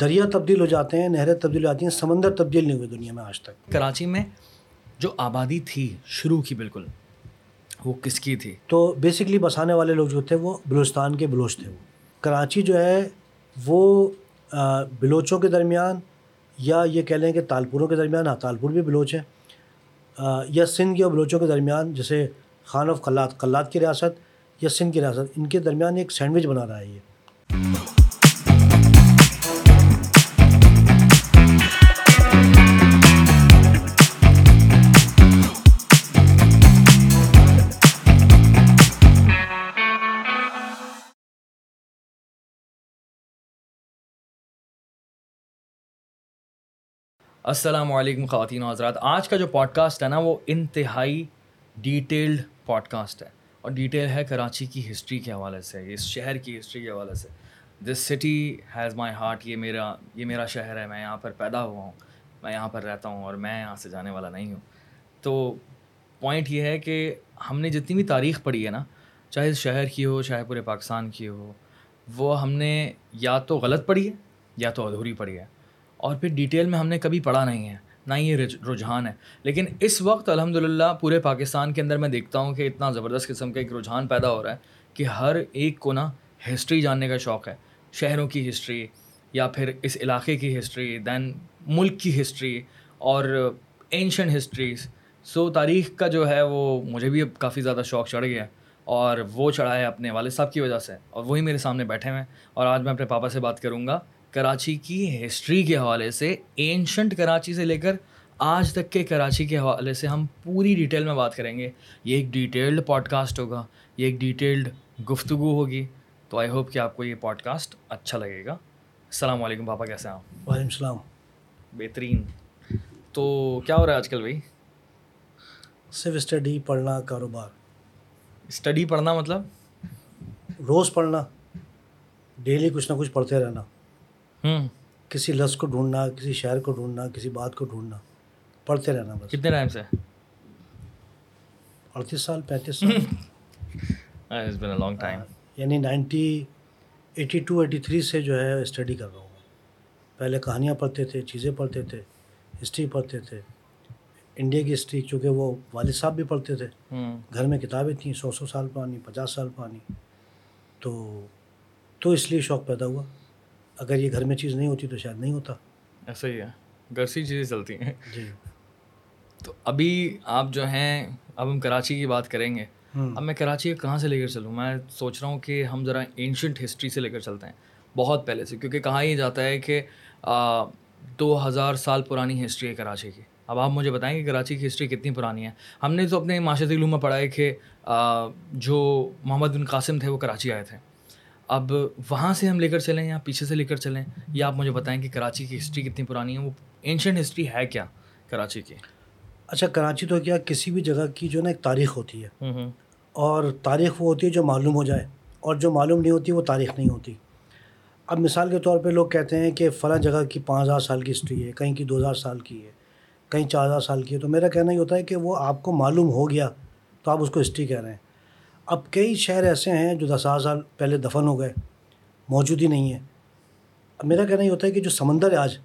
دریا تبدیل ہو جاتے ہیں نہریں تبدیل ہو جاتی ہیں سمندر تبدیل نہیں ہوئے دنیا میں آج تک۔ کراچی میں جو آبادی تھی شروع کی بالکل وہ کس کی تھی؟ تو بیسکلی بسانے والے لوگ جو تھے وہ بلوچستان کے بلوچ تھے۔ وہ کراچی جو ہے وہ بلوچوں کے درمیان یا یہ کہہ لیں کہ تالپوروں کے درمیان ہاں تالپور بھی بلوچ ہیں یا سندھ کے اور بلوچوں کے درمیان جیسے خان آف قلات قلات کی ریاست یا سندھ کی ریاست ان کے درمیان ایک سینڈوچ بنا رہا ہے یہ۔ السلام علیکم خواتین و حضرات۔ آج کا جو پوڈ کاسٹ ہے نا، وہ انتہائی ڈیٹیلڈ پوڈ کاسٹ ہے۔ اور ڈیٹیل ہے کراچی کی ہسٹری کے حوالے سے، اس شہر کی ہسٹری کے حوالے سے۔ This city has my heart یہ میرا یہ میرا شہر ہے۔ میں یہاں پر پیدا ہوا ہوں۔ میں یہاں پر رہتا ہوں اور میں یہاں سے جانے والا نہیں ہوں۔ تو پوائنٹ یہ ہے کہ ہم نے جتنی بھی تاریخ پڑھی ہے نا، چاہے اس شہر کی ہو، چاہے پورے پاکستان کی ہو، وہ ہم نے یا تو غلط پڑھی ہے یا تو ادھوری پڑھی ہے۔ اور پھر ڈیٹیل میں ہم نے کبھی پڑھا نہیں ہے، نہ ہی یہ رجحان ہے۔ لیکن اس وقت الحمد للہ پورے پاکستان کے اندر میں دیکھتا ہوں کہ اتنا زبردست قسم کا ایک رجحان پیدا ہو رہا ہے کہ ہر ایک کو نا ہسٹری جاننے کا شوق ہے۔ شہروں کی ہسٹری یا پھر اس علاقے کی ہسٹری دین ملک کی ہسٹری اور اینشنٹ ہسٹریز سو تاریخ کا جو ہے وہ مجھے بھی اب کافی زیادہ شوق چڑھ گیا ہے اور وہ چڑھا ہے اپنے والد صاحب کی وجہ سے اور وہی میرے سامنے بیٹھے ہوئے ہیں اور آج میں اپنے پاپا سے بات کروں گا۔ کراچی کی ہسٹری کے حوالے سے اینشنٹ کراچی سے لے کر آج تک کے کراچی کے حوالے سے ہم پوری ڈیٹیل میں بات کریں گے۔ یہ ایک ڈیٹیلڈ پوڈ کاسٹ ہوگا یہ ایک ڈیٹیلڈ گفتگو ہوگی۔ تو آئی ہوپ کہ آپ کو یہ پوڈ کاسٹ اچھا لگے گا۔ السلام علیکم پاپا کیسے ہیں آپ؟ وعلیکم السلام۔ بہترین۔ تو کیا ہو رہا ہے آج کل بھائی؟ صرف اسٹڈی پڑھنا کاروبار۔ اسٹڈی پڑھنا مطلب؟ روز پڑھنا ڈیلی کچھ نہ کچھ پڑھتے رہنا۔ کسی لفظ کو ڈھونڈنا کسی شہر کو ڈھونڈنا کسی بات کو ڈھونڈنا پڑھتے رہنا بس۔ کتنے ٹائم سے؟ اڑتیس سال پینتیس سال۔ لانگ ٹائم یعنی ninety eighty two eighty three سے جو ہے اسٹڈی کر رہا ہوں پہلے کہانیاں پڑھتے تھے چیزیں پڑھتے تھے ہسٹری پڑھتے تھے انڈیا کی ہسٹری چونکہ وہ والد صاحب بھی پڑھتے تھے۔ گھر میں کتابیں تھیں سو سو سال پرانی پچاس سال پرانی۔ تو تو اس لیے شوق پیدا ہوا۔ اگر یہ گھر میں چیز نہیں ہوتی تو شاید نہیں ہوتا۔ ایسا ہی ہے۔ گھر سے چیزیں چلتی ہیں۔ جی۔ تو ابھی آپ جو ہیں اب ہم کراچی کی بات کریں گے۔ اب میں کراچی کہاں سے لے کر چلوں؟ میں سوچ رہا ہوں کہ ہم ذرا اینشنٹ ہسٹری سے لے کر چلتے ہیں۔ بہت پہلے سے کیونکہ کہا یہ جاتا ہے کہ دو ہزار سال پرانی ہسٹری ہے کراچی کی۔ اب آپ مجھے بتائیں کہ کراچی کی ہسٹری کتنی پرانی ہے۔ ہم نے تو اپنے معاشرتی علوم میں پڑھا ہے کہ جو محمد بن قاسم تھے وہ کراچی آئے تھے۔ اب وہاں سے ہم لے کر چلیں یا پیچھے سے لے کر چلیں یا آپ مجھے بتائیں کہ کراچی کی ہسٹری کتنی پرانی ہے؟ وہ اینشنٹ ہسٹری ہے کیا کراچی کی؟ اچھا کراچی تو کیا کسی بھی جگہ کی جو نا ایک تاریخ ہوتی ہے۔ اور تاریخ وہ ہوتی ہے جو معلوم ہو جائے اور جو معلوم نہیں ہوتی وہ تاریخ نہیں ہوتی۔ اب مثال کے طور پہ لوگ کہتے ہیں کہ فلاں جگہ کی پانچ ہزار سال کی ہسٹری ہے کہیں کی دو ہزار سال کی ہے کہیں چار ہزار سال کی ہے۔ تو میرا کہنا یہ ہوتا ہے کہ وہ آپ کو معلوم ہو گیا تو آپ اس کو ہسٹری کہہ رہے ہیں۔ اب کئی شہر ایسے ہیں جو دس ہزار سال پہلے دفن ہو گئے موجود ہی نہیں ہے اب میرا کہنا یہ ہوتا ہے کہ جو سمندر ہے آج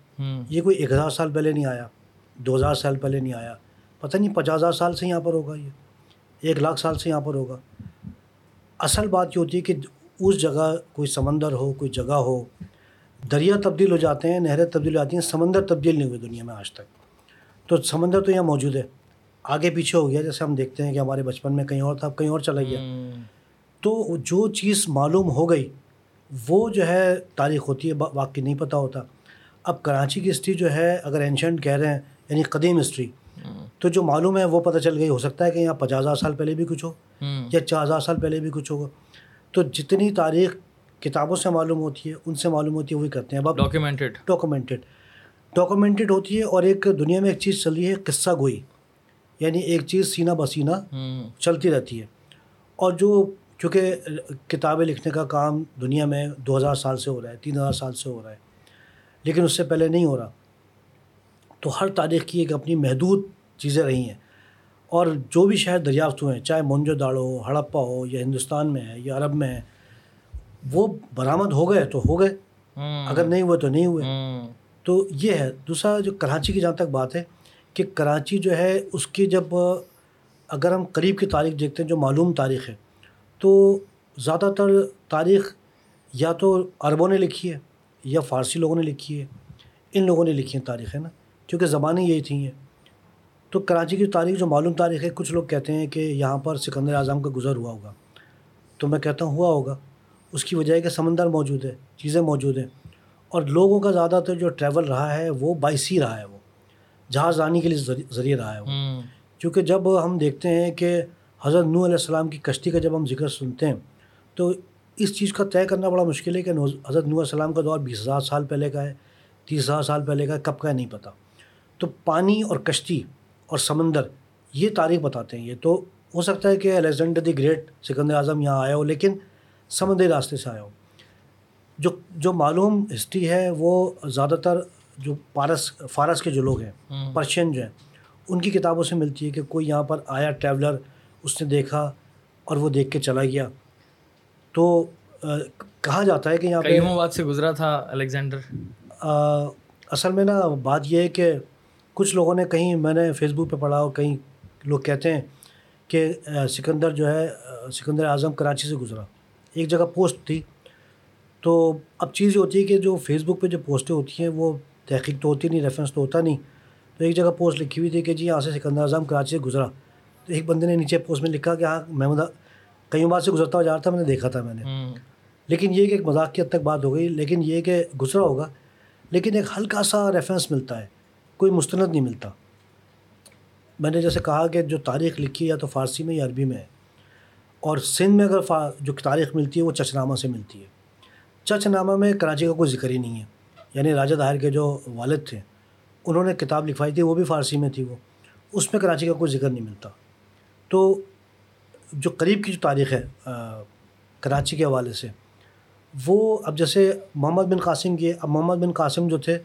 یہ کوئی ایک ہزار سال پہلے نہیں آیا دو ہزار سال پہلے نہیں آیا۔ پتہ نہیں پچاس ہزار سال سے یہاں پر ہوگا یہ ایک لاکھ سال سے یہاں پر ہوگا۔ اصل بات یہ ہوتی ہے کہ اس جگہ کوئی سمندر ہو کوئی جگہ ہو دریا تبدیل ہو جاتے ہیں نہریں تبدیل ہو جاتی ہیں سمندر تبدیل نہیں ہوئے دنیا میں آج تک۔ تو سمندر تو یہاں موجود ہے۔ آگے پیچھے ہو گیا جیسے ہم دیکھتے ہیں کہ ہمارے بچپن میں کہیں اور تھا اب کہیں اور چلا گیا۔ تو جو چیز معلوم ہو گئی وہ جو ہے تاریخ ہوتی ہے واقعی نہیں پتہ ہوتا۔ اب کراچی کی ہسٹری جو ہے اگر اینشنٹ کہہ رہے ہیں یعنی قدیم ہسٹری تو جو معلوم ہے وہ پتہ چل گئی۔ ہو سکتا ہے کہ یہاں پچاس ہزار سال پہلے بھی کچھ ہو یا چار ہزار سال پہلے بھی کچھ ہوگا۔ تو جتنی تاریخ کتابوں سے معلوم ہوتی ہے ان سے معلوم ہوتی ہے وہی کرتے ہیں۔ اب ڈاکیومنٹڈ ڈاکومنٹڈ ڈاکومنٹڈ ہوتی ہے اور ایک دنیا میں ایک چیز چل رہی ہے قصہ گوئی۔ یعنی ایک چیز سینہ بسینہ چلتی رہتی ہے۔ اور جو چونکہ کتابیں لکھنے کا کام دنیا میں دو ہزار سال سے ہو رہا ہے تین ہزار سال سے ہو رہا ہے لیکن اس سے پہلے نہیں ہو رہا۔ تو ہر تاریخ کی ایک اپنی محدود چیزیں رہی ہیں۔ اور جو بھی شہر دریافت ہوئے ہیں چاہے مونجو داڑو ہو ہڑپا ہو یا ہندوستان میں ہے یا عرب میں ہے وہ برآمد ہو گئے تو ہو گئے۔ اگر نہیں ہوئے تو نہیں ہوئے۔ تو یہ ہے۔ دوسرا جو کراچی کی جہاں تک بات ہے کہ کراچی جو ہے، اس کی جب، اگر ہم قریب کی تاریخ دیکھتے ہیں، جو معلوم تاریخ ہے، تو زیادہ تر تاریخ یا تو عربوں نے لکھی ہے یا فارسی لوگوں نے لکھی ہے۔ ان لوگوں نے لکھی ہیں تاریخ، ہے نا؟ کیونکہ زبانیں یہی تھیں۔ ہیں تو کراچی کی تاریخ، جو معلوم تاریخ ہے، کچھ لوگ کہتے ہیں کہ یہاں پر سکندر اعظم کا گزر ہوا ہوگا۔ تو میں کہتا ہوں، ہوا ہوگا۔ اس کی وجہ ہے کہ سمندر موجود ہے، چیزیں موجود ہیں۔ اور لوگوں کا زیادہ تر جو ٹریول رہا ہے، وہ بائسی رہا ہے۔ وہ جہاز رانی کے لیے ذریعہ رہا ہے وہ۔ کیونکہ جب ہم دیکھتے ہیں کہ حضرت نو علیہ السلام کی کشتی کا جب ہم ذکر سنتے ہیں تو اس چیز کا طے کرنا بڑا مشکل ہے کہ حضرت نو علیہ السلام کا دور بیس ہزار سال پہلے کا ہے تیس ہزار سال پہلے کا ہے کب کا ہے نہیں پتہ تو پانی اور کشتی اور سمندر یہ تاریخ بتاتے ہیں۔ یہ تو ہو سکتا ہے کہ Alexander the great Sikandar Azam یہاں آیا ہو لیکن سمندری راستے سے آیا ہو۔ جو جو معلوم ہسٹری ہے وہ زیادہ تر جو پارس فارس کے جو لوگ ہیں پرشین جو ہیں ان کی کتابوں سے ملتی ہے کہ کوئی یہاں پر آیا ٹریولر اس نے دیکھا اور وہ دیکھ کے چلا گیا۔ تو کہا جاتا ہے کہ یہاں پہ سے گزرا تھا الیگزینڈر؟ اصل میں نا بات یہ ہے کہ کچھ لوگوں نے کہیں میں نے فیس بک پہ پڑھا اور کہیں لوگ کہتے ہیں کہ سکندر جو ہے سکندر اعظم کراچی سے گزرا۔ ایک جگہ پوسٹ تھی۔ تو اب چیز یہ ہوتی ہے کہ جو فیس بک پہ جو پوسٹیں ہوتی ہیں وہ تحقیق تو ہوتی نہیں ریفرنس تو ہوتا نہیں۔ تو ایک جگہ پوسٹ لکھی ہوئی تھی کہ جی یہاں سے سکندر اعظم کراچی سے گزرا۔ تو ایک بندے نے نیچے پوسٹ میں لکھا کہ ہاں محمود کئی بار سے گزرتا ہوا جا رہا تھا میں نے دیکھا تھا میں نے۔ لیکن یہ کہ ایک مذاق کی حد تک بات ہو گئی لیکن یہ کہ گزرا ہوگا لیکن ایک ہلکا سا ریفرنس ملتا ہے۔ کوئی مستند نہیں ملتا۔ میں نے جیسے کہا کہ جو تاریخ لکھی ہے یا تو فارسی میں یا عربی میں۔ ہے اور سندھ میں اگر جو تاریخ ملتی ہے وہ چچنامہ سے ملتی ہے۔ چچ نامہ میں کراچی کا کوئی ذکر ہی نہیں ہے۔ یعنی راجہ داہر کے جو والد تھے، انہوں نے کتاب لکھوائی تھی، وہ بھی فارسی میں تھی وہ۔ اس میں کراچی کا کوئی ذکر نہیں ملتا۔ تو جو قریب کی جو تاریخ ہے کراچی کے حوالے سے، وہ اب جیسے محمد بن قاسم کی، اب محمد بن قاسم جو تھے،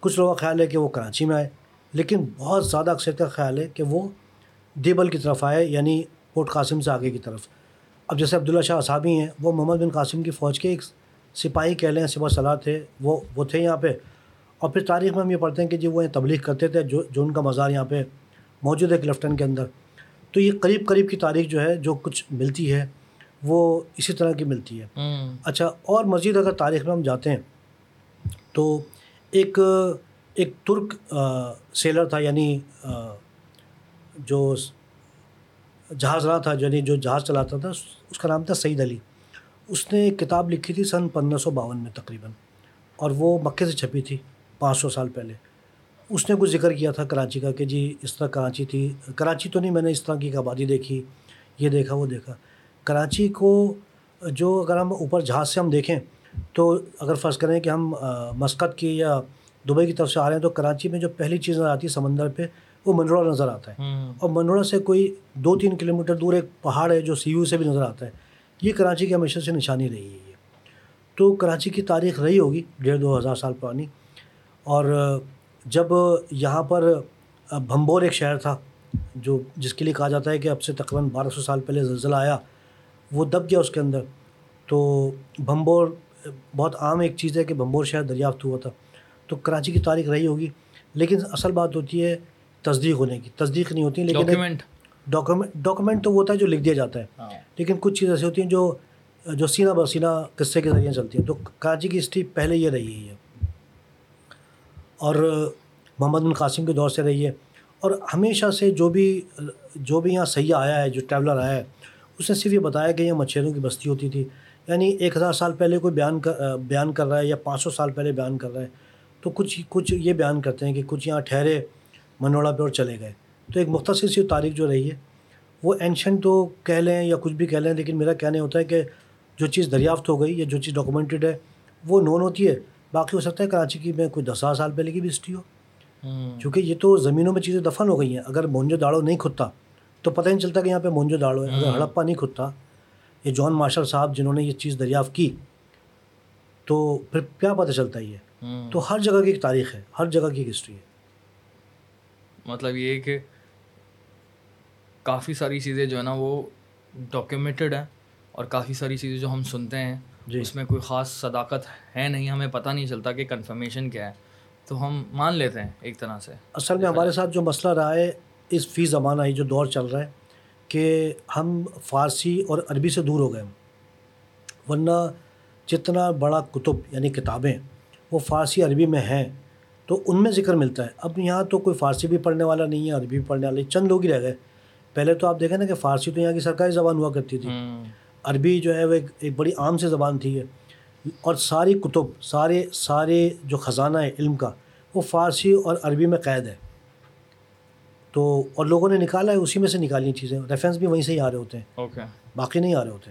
کچھ لوگوں کا خیال ہے کہ وہ کراچی میں آئے، لیکن بہت زیادہ اکثر کا خیال ہے کہ وہ دیبل کی طرف آئے یعنی پورٹ قاسم سے آگے کی طرف۔ اب جیسے عبداللہ شاہ صحابی ہیں، وہ محمد بن قاسم کی فوج کے ایک سپاہی کہہ لیں سپا صلاح تھے وہ وہ تھے یہاں پہ۔ اور پھر تاریخ میں ہم یہ پڑھتے ہیں کہ جی وہ تبلیغ کرتے تھے جو جو ان کا مزار یہاں پہ موجود ہے کلفٹن کے اندر۔ تو یہ قریب قریب کی تاریخ جو ہے جو کچھ ملتی ہے وہ اسی طرح کی ملتی ہے۔ اچھا اور مزید اگر تاریخ میں ہم جاتے ہیں تو ایک ایک ترک سیلر تھا یعنی جو جہاز رہا تھا یعنی جو جہاز چلاتا تھا اس کا نام تھا سعید علی۔ اس نے ایک کتاب لکھی تھی سن پندرہ سو باون میں تقریباً اور وہ مکے سے چھپی تھی پانچ سو سال پہلے۔ اس نے کچھ ذکر کیا تھا کراچی کا کہ جی اس طرح کراچی تھی۔ کراچی تو نہیں میں نے اس طرح کی آبادی دیکھی یہ دیکھا وہ دیکھا۔ کراچی کو جو اگر ہم اوپر جہاز سے ہم دیکھیں تو اگر فرض کریں کہ ہم مسقط کی یا دبئی کی طرف سے آ رہے ہیں تو کراچی میں جو پہلی چیز نظر آتی ہے سمندر پہ وہ منروڑا نظر آتا ہے۔ اور منروڑا سے کوئی دو تین کلو میٹر دور ایک پہاڑ ہے جو سی یو سے بھی نظر آتا ہے۔ یہ کراچی کی ہمیشہ سے نشانی رہی ہے یہ۔ تو کراچی کی تاریخ رہی ہوگی، ڈیڑھ دو ہزار سال پرانی۔ اور جب یہاں پر بھمبور ایک شہر تھا، جو جس کے لیے کہا جاتا ہے کہ اب سے تقریباً بارہ سو سال پہلے زلزلہ آیا، وہ دب گیا اس کے اندر۔ تو بھمبور، بہت عام ایک چیز ہے کہ بھمبور شہر دریافت ہوا تھا۔ تو کراچی کی تاریخ رہی ہوگی، لیکن اصل بات ہوتی ہے تصدیق ہونے کی۔ تصدیق نہیں ہوتی، لیکن ڈاکومنٹ ڈاکومنٹ تو وہ ہوتا ہے جو لکھ دیا جاتا ہے۔ ہاں۔ لیکن کچھ چیزیں ایسی ہوتی ہیں جو جو سینہ بسینہ قصے کے ذریعے چلتی ہیں۔ تو کراچی کی ہسٹری پہلے یہ رہی ہے اور محمد بن قاسم کے دور سے رہی ہے۔ اور ہمیشہ سے جو بھی جو بھی یہاں سیاح آیا ہے جو ٹریولر آیا ہے اس نے صرف یہ بتایا کہ یہ مچھروں کی بستی ہوتی تھی۔ یعنی ایک ہزار سال پہلے کوئی بیان کر بیان کر رہا ہے یا پانچ سو سال پہلے بیان کر رہا ہے۔ تو کچھ کچھ یہ بیان کرتے ہیں کہ کچھ یہاں ٹھہرے منوڑا پہ اور چلے گئے۔ تو ایک مختصر سی تاریخ جو رہی ہے وہ اینشنٹ تو کہہ لیں یا کچھ بھی کہہ لیں لیکن میرا کہنے ہوتا ہے کہ جو چیز دریافت ہو گئی یا جو چیز ڈاکومنٹڈ ہے وہ نون ہوتی ہے۔ باقی ہو سکتا ہے کراچی کی میں کوئی دس ہزار سال پہلے کی بھی ہسٹری ہو۔ کیونکہ یہ تو زمینوں میں چیزیں دفن ہو گئی ہیں۔ اگر مونجو داڑو نہیں کھدتا تو پتہ نہیں چلتا کہ یہاں پہ مونجو داڑو ہے۔ اگر ہڑپا نہیں کھدتا یہ جان مارشل صاحب جنہوں نے یہ چیز دریافت کی تو پھر کیا پتہ چلتا ہے یہ۔ تو ہر جگہ کی ایک تاریخ ہے ہر جگہ کی ایک ہسٹری ہے۔ مطلب یہ کہ کافی ساری چیزیں جو ہے نا وہ ڈاکیومنٹڈ ہیں اور کافی ساری چیزیں جو ہم سنتے ہیں جی۔ اس میں کوئی خاص صداقت ہے نہیں ہمیں پتہ نہیں چلتا کہ کنفرمیشن کیا ہے۔ تو ہم مان لیتے ہیں ایک طرح سے۔ اصل میں ہمارے ساتھ جو مسئلہ رہا ہے اس فی زمانہ ہی جو دور چل رہا ہے کہ ہم فارسی اور عربی سے دور ہو گئے ورنہ جتنا بڑا کتب یعنی کتابیں وہ فارسی عربی میں ہیں تو ان میں ذکر ملتا ہے۔ اب یہاں تو کوئی فارسی بھی پڑھنے والا نہیں ہے عربی بھی پڑھنے والے چند لوگ ہی رہ گئے۔ پہلے تو آپ دیکھیں نا کہ فارسی تو یہاں کی سرکاری زبان ہوا کرتی تھی۔ عربی جو ہے وہ ایک بڑی عام سی زبان تھی اور ساری کتب سارے سارے جو خزانہ ہے علم کا وہ فارسی اور عربی میں قید ہے۔ تو اور لوگوں نے نکالا ہے اسی میں سے نکالی چیزیں۔ ریفرنس بھی وہیں سے ہی آ رہے ہوتے ہیں۔ اوکے باقی نہیں آ رہے ہوتے۔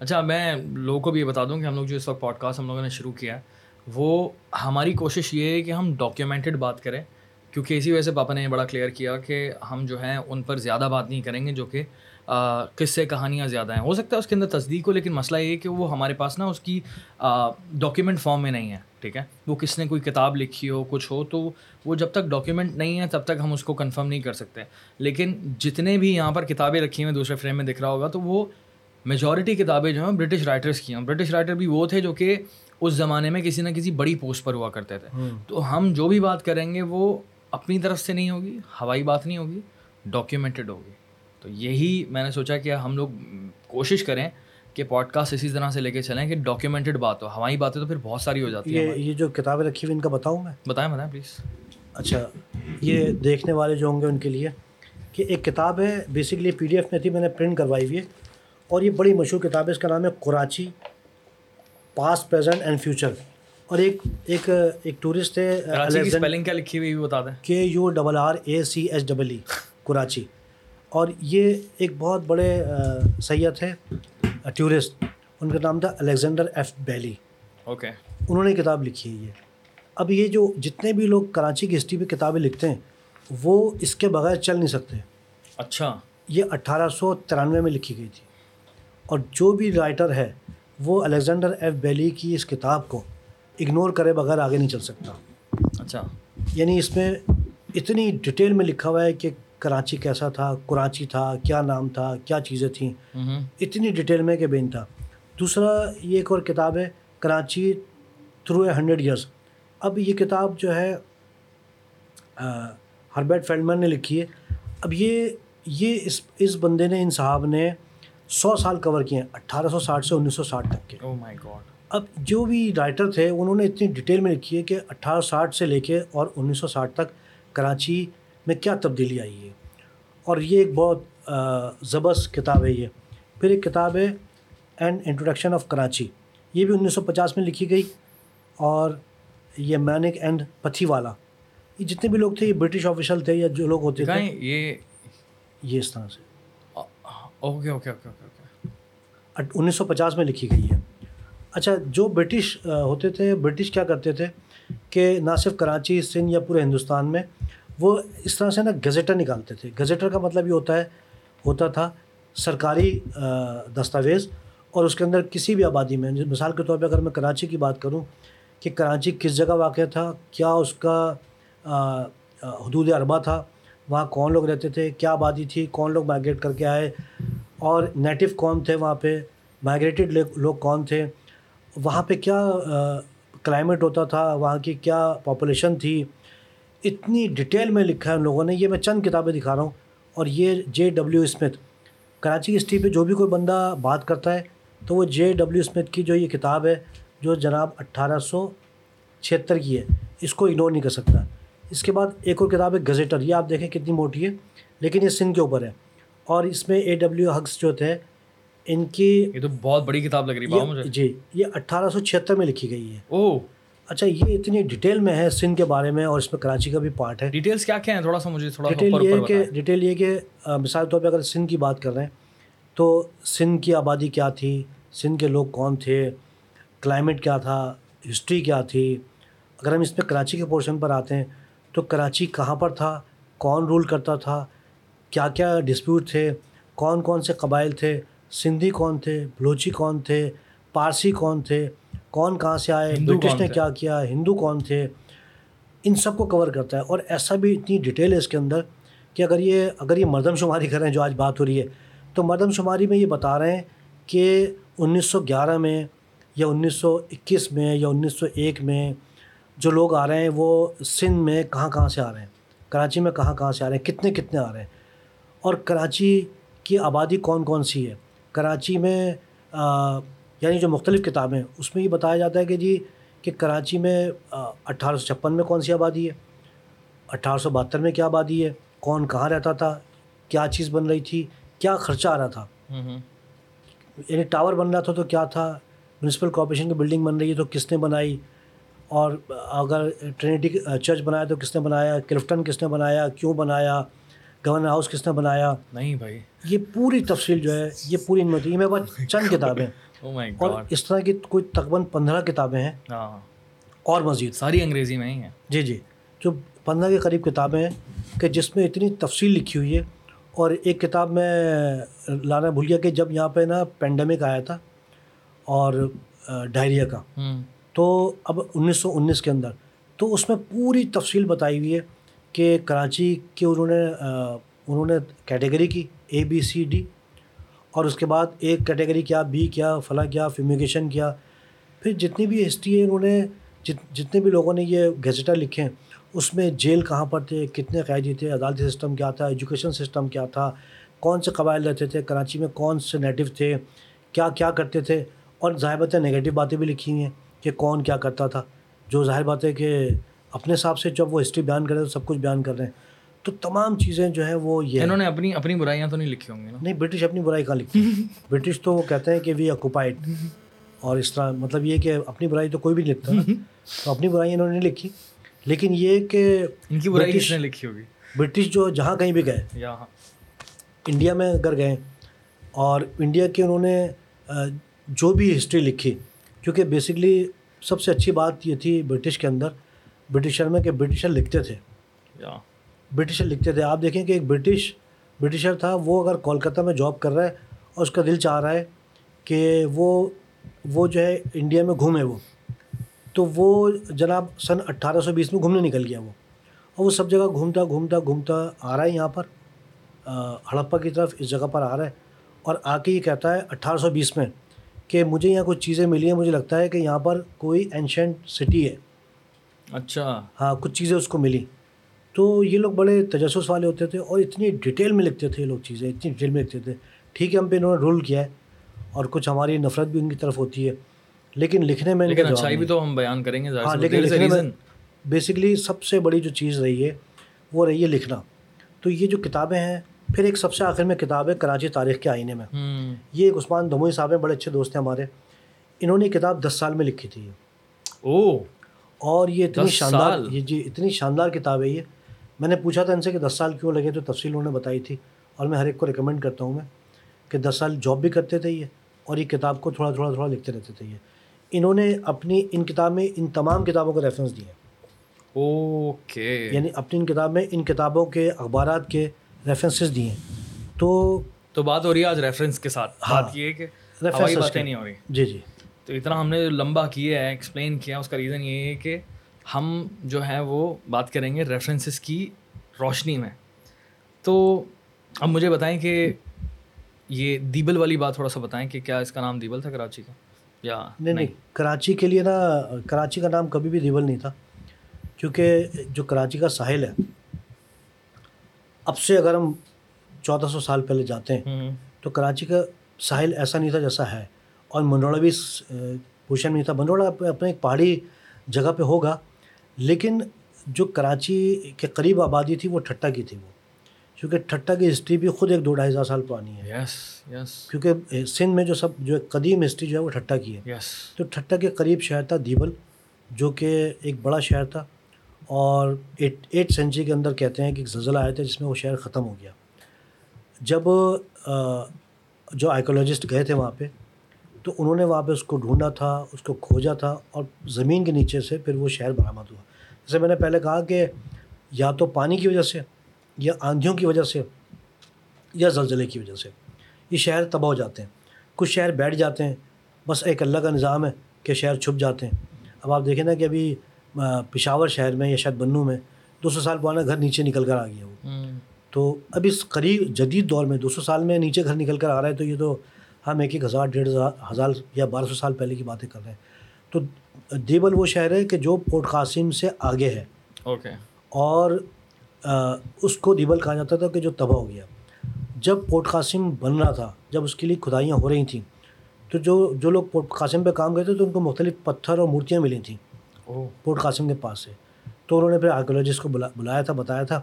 اچھا میں لوگوں کو بھی یہ بتا دوں کہ ہم لوگ جو اس وقت پوڈ کاسٹ ہم لوگوں نے شروع کیا ہے وہ ہماری کوشش یہ ہے کہ ہم ڈاکیومنٹڈ بات کریں۔ کیونکہ اسی وجہ سے پاپا نے یہ بڑا کلیئر کیا کہ ہم جو ہیں ان پر زیادہ بات نہیں کریں گے جو کہ قصے کہانیاں زیادہ ہیں۔ ہو سکتا ہے اس کے اندر تصدیق ہو لیکن مسئلہ یہ کہ وہ ہمارے پاس نا اس کی ڈاکیومنٹ فارم میں نہیں ہے ٹھیک ہے؟ وہ کس نے کوئی کتاب لکھی ہو کچھ ہو تو وہ جب تک ڈاکیومنٹ نہیں ہے تب تک ہم اس کو کنفرم نہیں کر سکتے۔ لیکن جتنے بھی یہاں پر کتابیں رکھی ہوئی دوسرے فریم میں دکھ رہا ہوگا تو وہ میجورٹی کتابیں جو ہیں برٹش رائٹرس کی ہیں۔ برٹش رائٹر بھی وہ تھے جو کہ اس زمانے میں کسی نہ کسی بڑی پوسٹ پر ہوا کرتے تھے۔ تو ہم جو بھی بات کریں گے وہ اپنی طرف سے نہیں ہوگی ہوائی بات نہیں ہوگی ڈاکیومنٹڈ ہوگی۔ تو یہی میں نے سوچا کہ ہم لوگ کوشش کریں کہ پوڈ کاسٹ اسی طرح سے لے کے چلیں کہ ڈاکیومنٹڈ بات ہو۔ ہوائی باتیں تو پھر بہت ساری ہو جاتی ہیں۔ یہ جو کتابیں رکھی ہوئی ان کا بتاؤں میں؟ بتائیں بتائیں پلیز اچھا یہ دیکھنے والے جو ہوں گے ان کے لیے کہ ایک کتاب ہے بیسکلی پی ڈی ایف میں تھی میں نے پرنٹ کروائی ہوئی ہے اور یہ بڑی مشہور کتاب ہے اس کا نام ہے Karachi past present and future اور ایک ایک ایک ٹورسٹ ہے اسپیلنگ کیا لکھی ہوئی بتا دیں۔ K U double R A C H double E Karachi. اور یہ ایک بہت بڑے سید ہے ٹورسٹ۔ ان کا نام تھا الیگزینڈر ایف بیلی۔ اوکے۔ انہوں نے کتاب لکھی ہے یہ۔ اب یہ جو جتنے بھی لوگ کراچی کی ہسٹری پہ کتابیں لکھتے ہیں وہ اس کے بغیر چل نہیں سکتے۔ اچھا۔ یہ اٹھارہ سو ترانوے میں لکھی گئی تھی۔ اور جو بھی رائٹر ہے وہ الیگزینڈر ایف بیلی کی اس کتاب کو اگنور کرے بغیر آگے نہیں چل سکتا۔ اچھا۔ یعنی اس میں اتنی ڈیٹیل میں لکھا ہوا ہے کہ کراچی کیسا تھا کراچی تھا کیا نام تھا کیا چیزیں تھیں۔ اتنی ڈیٹیل میں کہ بین تھا۔ دوسرا یہ ایک اور کتاب ہے Karachi through a hundred years اب یہ کتاب جو ہے ہربیٹ فیلڈمن نے لکھی ہے۔ اب یہ یہ اس اس بندے نے ان صاحب نے سو سال کور کیے ہیں اٹھارہ سو ساٹھ سے انیس سو ساٹھ تک کے۔ Oh اب جو بھی رائٹر تھے انہوں نے اتنی ڈیٹیل میں لکھی ہے کہ اٹھارہ ساٹھ سے لے کے اور انیس سو ساٹھ تک کراچی میں کیا تبدیلی آئی ہے۔ اور یہ ایک بہت زبرست کتاب ہے یہ۔ پھر ایک کتاب ہے اینڈ انٹروڈکشن آف کراچی یہ بھی انیس سو پچاس میں لکھی گئی اور یہ مینک اینڈ پتھی والا۔ یہ جتنے بھی لوگ تھے یہ برٹش آفیشل تھے یا جو لوگ ہوتے تھے۔ یہ یہ اس طرح سے۔ Okay okay okay okay. انیس سو پچاس میں لکھی گئی ہے۔ اچھا جو برٹش ہوتے تھے، برٹش کیا کرتے تھے کہ نہ صرف کراچی، سندھ یا پورے ہندوستان میں، وہ اس طرح سے نا گزیٹر نکالتے تھے۔ گزیٹر کا مطلب یہ ہوتا ہے، ہوتا تھا سرکاری دستاویز اور اس کے اندر کسی بھی آبادی میں۔ مثال کے طور پہ اگر میں کراچی کی بات کروں کہ کراچی کس جگہ واقع تھا، کیا اس کا حدود اربا تھا، وہاں کون لوگ رہتے تھے، کیا آبادی تھی، کون لوگ مائگریٹ کر کے آئے، اور نیٹو کون تھے وہاں پہ مائگریٹڈ لوگ کون تھے وہاں پہ کیا کلائمیٹ ہوتا تھا، وہاں کی کیا پاپولیشن تھی؟ اتنی ڈیٹیل میں لکھا ہے ان لوگوں نے، یہ میں چند کتابیں دکھا رہا ہوں۔ اور یہ جے ڈبلیو اسمتھ کراچی کی ہسٹری پہ جو بھی کوئی بندہ بات کرتا ہے، تو وہ جے ڈبلیو اسمتھ کی جو یہ کتاب ہے، جو جناب اٹھارہ سو چھہتر کی ہے، اس کو اگنور نہیں کر سکتا۔ اس کے بعد ایک اور کتاب ہے گزیٹر یہ آپ دیکھیں کتنی موٹی ہے، لیکن یہ سندھ کے اوپر ہے۔ اور اس میں اے ڈبلیو حقس جو تھے ان کی یہ تو بہت بڑی کتاب لگ رہی ہے مجھے۔ جی یہ اٹھارہ سو چھہتر میں لکھی گئی ہے۔ او اچھا یہ اتنی ڈیٹیل میں ہے سندھ کے بارے میں اور اس میں کراچی کا بھی پارٹ ہے۔ ڈیٹیلس کیا کیا ہیں؟ تھوڑا سا مجھے تھوڑا ڈیٹیل یہ کہ ڈیٹیل یہ کہ مثال طور پہ اگر سندھ کی بات کر رہے ہیں تو سندھ کی آبادی کیا تھی؟ سندھ کے لوگ کون تھے؟ کلائمیٹ کیا تھا؟ ہسٹری کیا تھی؟ اگر ہم اس میں کراچی کے پورشن پر آتے ہیں تو کراچی کہاں پر تھا؟ کون رول کرتا تھا؟ کیا کیا ڈسپیوٹ تھے؟ کون کون سے قبائل تھے؟ سندھی کون تھے؟ بلوچی کون تھے؟ پارسی کون تھے؟ کون کہاں سے آئے؟ برٹش نے کیا کیا؟ ہندو کون تھے؟ ان سب کو کور کرتا ہے اور ایسا بھی اتنی ڈیٹیل ہے اس کے اندر کہ اگر یہ اگر یہ مردم شماری کریں جو آج بات ہو رہی ہے تو مردم شماری میں یہ بتا رہے ہیں کہ انیس سو گیارہ میں یا انیس سو اکیس میں یا انیس سو ایک میں جو لوگ آ رہے ہیں وہ سندھ میں کہاں کہاں سے آ رہے ہیں؟ کراچی میں کہاں کہاں سے آ رہے ہیں؟ کتنے کتنے آ رہے ہیں؟ اور کراچی کی آبادی کون کون سی ہے؟ کراچی میں یعنی جو مختلف کتابیں اس میں یہ بتایا جاتا ہے کہ جی کہ کراچی میں اٹھارہ سو چھپن میں کون سی آبادی ہے؟ اٹھارہ سو بہتر میں کیا آبادی ہے؟ کون کہاں رہتا تھا؟ کیا چیز بن رہی تھی؟ کیا خرچہ آ رہا تھا؟ یعنی ٹاور بن رہا تھا تو کیا تھا؟ میونسپل کارپوریشن کی بلڈنگ بن رہی ہے تو کس نے بنائی؟ اور اگر ٹرینٹی چرچ بنایا تو کس نے بنایا؟ کلفٹن کس نے بنایا؟ کیوں بنایا؟ گورنر ہاؤس کس نے بنایا؟ نہیں بھائی۔ یہ پوری تفصیل جو ہے یہ پوری ان میں ہے میں بس چند کتابیں۔ Oh اور اس طرح کی کوئی تقریباً پندرہ کتابیں ہیں۔ ہاں۔ اور مزید۔ ساری انگریزی میں ہی ہیں۔ جی جی۔ جو پندرہ کے قریب کتابیں ہیں کہ جس میں اتنی تفصیل لکھی ہوئی ہے۔ اور ایک کتاب میں لانا بھول گیا کہ جب یہاں پہ نا پینڈمک آیا تھا اور ڈائریا کا۔ تو اب انیس سو انیس کے اندر۔ تو اس میں پوری تفصیل بتائی ہوئی ہے۔ کہ کراچی کے انہوں نے انہوں نے کیٹیگری کی اے بی سی ڈی اور اس کے بعد ایک کیٹیگری کیا بی کیا، فلاں کیا فیمیگیشن کیا۔ پھر جتنی بھی ہسٹری ہے، انہوں نے جتنے بھی لوگوں نے یہ گیزٹر لکھے ہیں، اس میں جیل کہاں پر تھے، کتنے قیدی تھے، عدالتی سسٹم کیا تھا ایجوکیشن سسٹم کیا تھا، کون سے قبائل رہتے تھے، کراچی میں کون سے نیٹو تھے، کیا کیا کرتے تھے، اور ظاہر باتیں نگیٹو باتیں بھی لکھی ہوئی ہیں کہ کون کیا کرتا تھا۔ جو ظاہر بات ہے کہ اپنے حساب سے جب وہ ہسٹری بیان کر رہے ہیں سب کچھ بیان کر رہے ہیں۔ تو تمام چیزیں جو ہیں وہ یہ انہوں نے اپنی اپنی برائیاں تو نہیں لکھی ہوں گی نہیں برٹش اپنی برائی کہاں لکھی؟ برٹش تو وہ کہتے ہیں کہ وی آکوپائڈ اور اس طرح مطلب یہ کہ اپنی برائی تو کوئی بھی لکھتا تو اپنی برائی انہوں نے نہیں لکھی۔ لیکن یہ کہ ان کی برائی نے لکھی ہوگی؟ برٹش جو جہاں کہیں بھی گئے۔ انڈیا میں اگر گئے اور انڈیا کے انہوں نے جو بھی ہسٹری لکھی۔ کیونکہ بیسکلی سب سے اچھی بات یہ تھی برٹش کے اندر برٹشر میں کہ برٹشر لکھتے تھے۔ برٹشر لکھتے تھے۔ آپ دیکھیں کہ ایک برٹش برٹشر تھا وہ اگر کولکتہ میں جاب کر رہا ہے اور اس کا دل چاہ رہا ہے کہ وہ وہ جو ہے انڈیا میں گھومے وہ تو وہ جناب سن اٹھارہ سو بیس میں گھومنے نکل گیا وہ۔ اور وہ سب جگہ گھومتا گھومتا گھومتا آ رہا ہے یہاں پر۔ ہڑپا کی طرف اس جگہ پر آ رہا ہے۔ اور آ کے یہ کہتا ہے اٹھارہ سو بیس میں کہ مجھے یہاں کچھ چیزیں ملی ہیں مجھے لگتا ہے کہ یہاں پر کوئی اینشنٹ سٹی ہے۔ اچھا۔ ہاں کچھ چیزیں اس کو ملی۔ تو یہ لوگ بڑے تجسس والے ہوتے تھے اور اتنی ڈیٹیل میں لکھتے تھے یہ لوگ چیزیں اتنی ڈیٹیل میں لکھتے تھے۔ ٹھیک ہے ہم پہ انہوں نے رول کیا ہے اور کچھ ہماری نفرت بھی ان کی طرف ہوتی ہے۔ لیکن لکھنے میں لیکن اچھائی بھی تو ہم بیان کریں گے ہاں لیکن لکھنے میں بیسکلی سب سے بڑی جو چیز رہی ہے وہ رہی ہے لکھنا۔ تو یہ جو کتابیں ہیں پھر ایک سب سے آخر میں کتاب ہے کراچی تاریخ کے آئینے میں۔ یہ ایک عثمان دموئی صاحب ہیں بڑے اچھے دوست ہیں ہمارے۔ انہوں نے کتاب دس سال میں لکھی تھی۔ او اور یہ اتنی شاندار یہ جی اتنی شاندار کتاب ہے یہ۔ میں نے پوچھا تھا ان سے کہ دس سال کیوں لگے تو تفصیل انہوں نے بتائی تھی۔ اور میں ہر ایک کو ریکمینڈ کرتا ہوں میں کہ دس سال جاب بھی کرتے تھے یہ اور یہ کتاب کو تھوڑا تھوڑا تھوڑا لکھتے رہتے تھے یہ۔ انہوں نے اپنی ان کتاب میں ان تمام کتابوں کو ریفرنس دیے اوکے۔ یعنی اپنی ان کتاب میں ان کتابوں کے اخبارات کے ریفرنسز دیے تو تو بات ہو رہی ہے آج ریفرنس کے ساتھ۔ ہاں۔ بات یہ کہ ریفرنس نہیں ہو رہی۔ جی جی۔ تو اتنا ہم نے لمبا کیا ہے ایکسپلین کیا اس کا ریزن یہ ہے کہ ہم جو ہے وہ بات کریں گے ریفرنسز کی روشنی میں۔ تو اب مجھے بتائیں کہ یہ دیبل والی بات تھوڑا سا بتائیں کہ کیا اس کا نام دیبل تھا کراچی کا؟ یا نہیں نہیں کراچی کے لیے نا کراچی کا نام کبھی بھی دیبل نہیں تھا۔ کیونکہ جو کراچی کا ساحل ہے اب سے اگر ہم چودہ سو سال پہلے جاتے ہیں تو کراچی کا ساحل ایسا نہیں تھا جیسا ہے۔ اور منڈوڑا بھی پوشن نہیں تھا۔ منڈوڑا اپنے ایک پہاڑی جگہ پہ ہوگا لیکن جو کراچی کے قریب آبادی تھی وہ ٹھٹا کی تھی وہ۔ کیونکہ ٹھٹا کی ہسٹری بھی خود ایک دو ڈھائی ہزار سال پرانی ہے۔ یس یس۔ کیونکہ سندھ میں جو سب جو قدیم ہسٹری جو ہے وہ ٹھٹا کی ہے۔ یس۔ تو ٹھٹا کے قریب شہر تھا دیبل جو کہ ایک بڑا شہر تھا۔ اور ایٹ ایٹ سینچری کے اندر کہتے ہیں کہ ایک زلزلہ آیا تھا جس میں وہ شہر ختم ہو گیا۔ جب جو آئیکولوجسٹ گئے تھے وہاں پہ تو انہوں نے وہاں پہ اس کو ڈھونڈا تھا اس کو کھوجا تھا اور زمین کے نیچے سے پھر وہ شہر برآمد ہوا۔ جیسے میں نے پہلے کہا کہ یا تو پانی کی وجہ سے یا آندھیوں کی وجہ سے یا زلزلے کی وجہ سے۔ یہ شہر تباہ ہو جاتے ہیں کچھ شہر بیٹھ جاتے ہیں بس ایک اللہ کا نظام ہے کہ شہر چھپ جاتے ہیں۔ اب آپ دیکھیں نا کہ ابھی پشاور شہر میں یا شاید بنو میں دو سو سال پرانا گھر نیچے نکل کر آ گیا وہ۔ تو اب اس قریب جدید دور میں دو سو سال میں نیچے گھر نکل کر آ رہا ہے تو یہ تو ہم ایک ایک ہزار ڈیڑھ ہزار یا بارہ سو سال پہلے کی باتیں کر رہے ہیں۔ تو دیبل وہ شہر ہے کہ جو پورٹ قاسم سے آگے ہے۔ اوکے۔ اور اس کو دیبل کہا جاتا تھا کہ جو تباہ ہو گیا۔ جب پورٹ قاسم بن رہا تھا جب اس کے لیے کھدائیاں ہو رہی تھیں تو جو جو لوگ پورٹ قاسم پہ کام کرتے تو ان کو مختلف پتھر اور مورتیاں ملی تھیں۔ پورٹ قاسم کے پاس سے۔ تو انہوں نے پھر آرکیولوجسٹ کو بلایا تھا بتایا تھا۔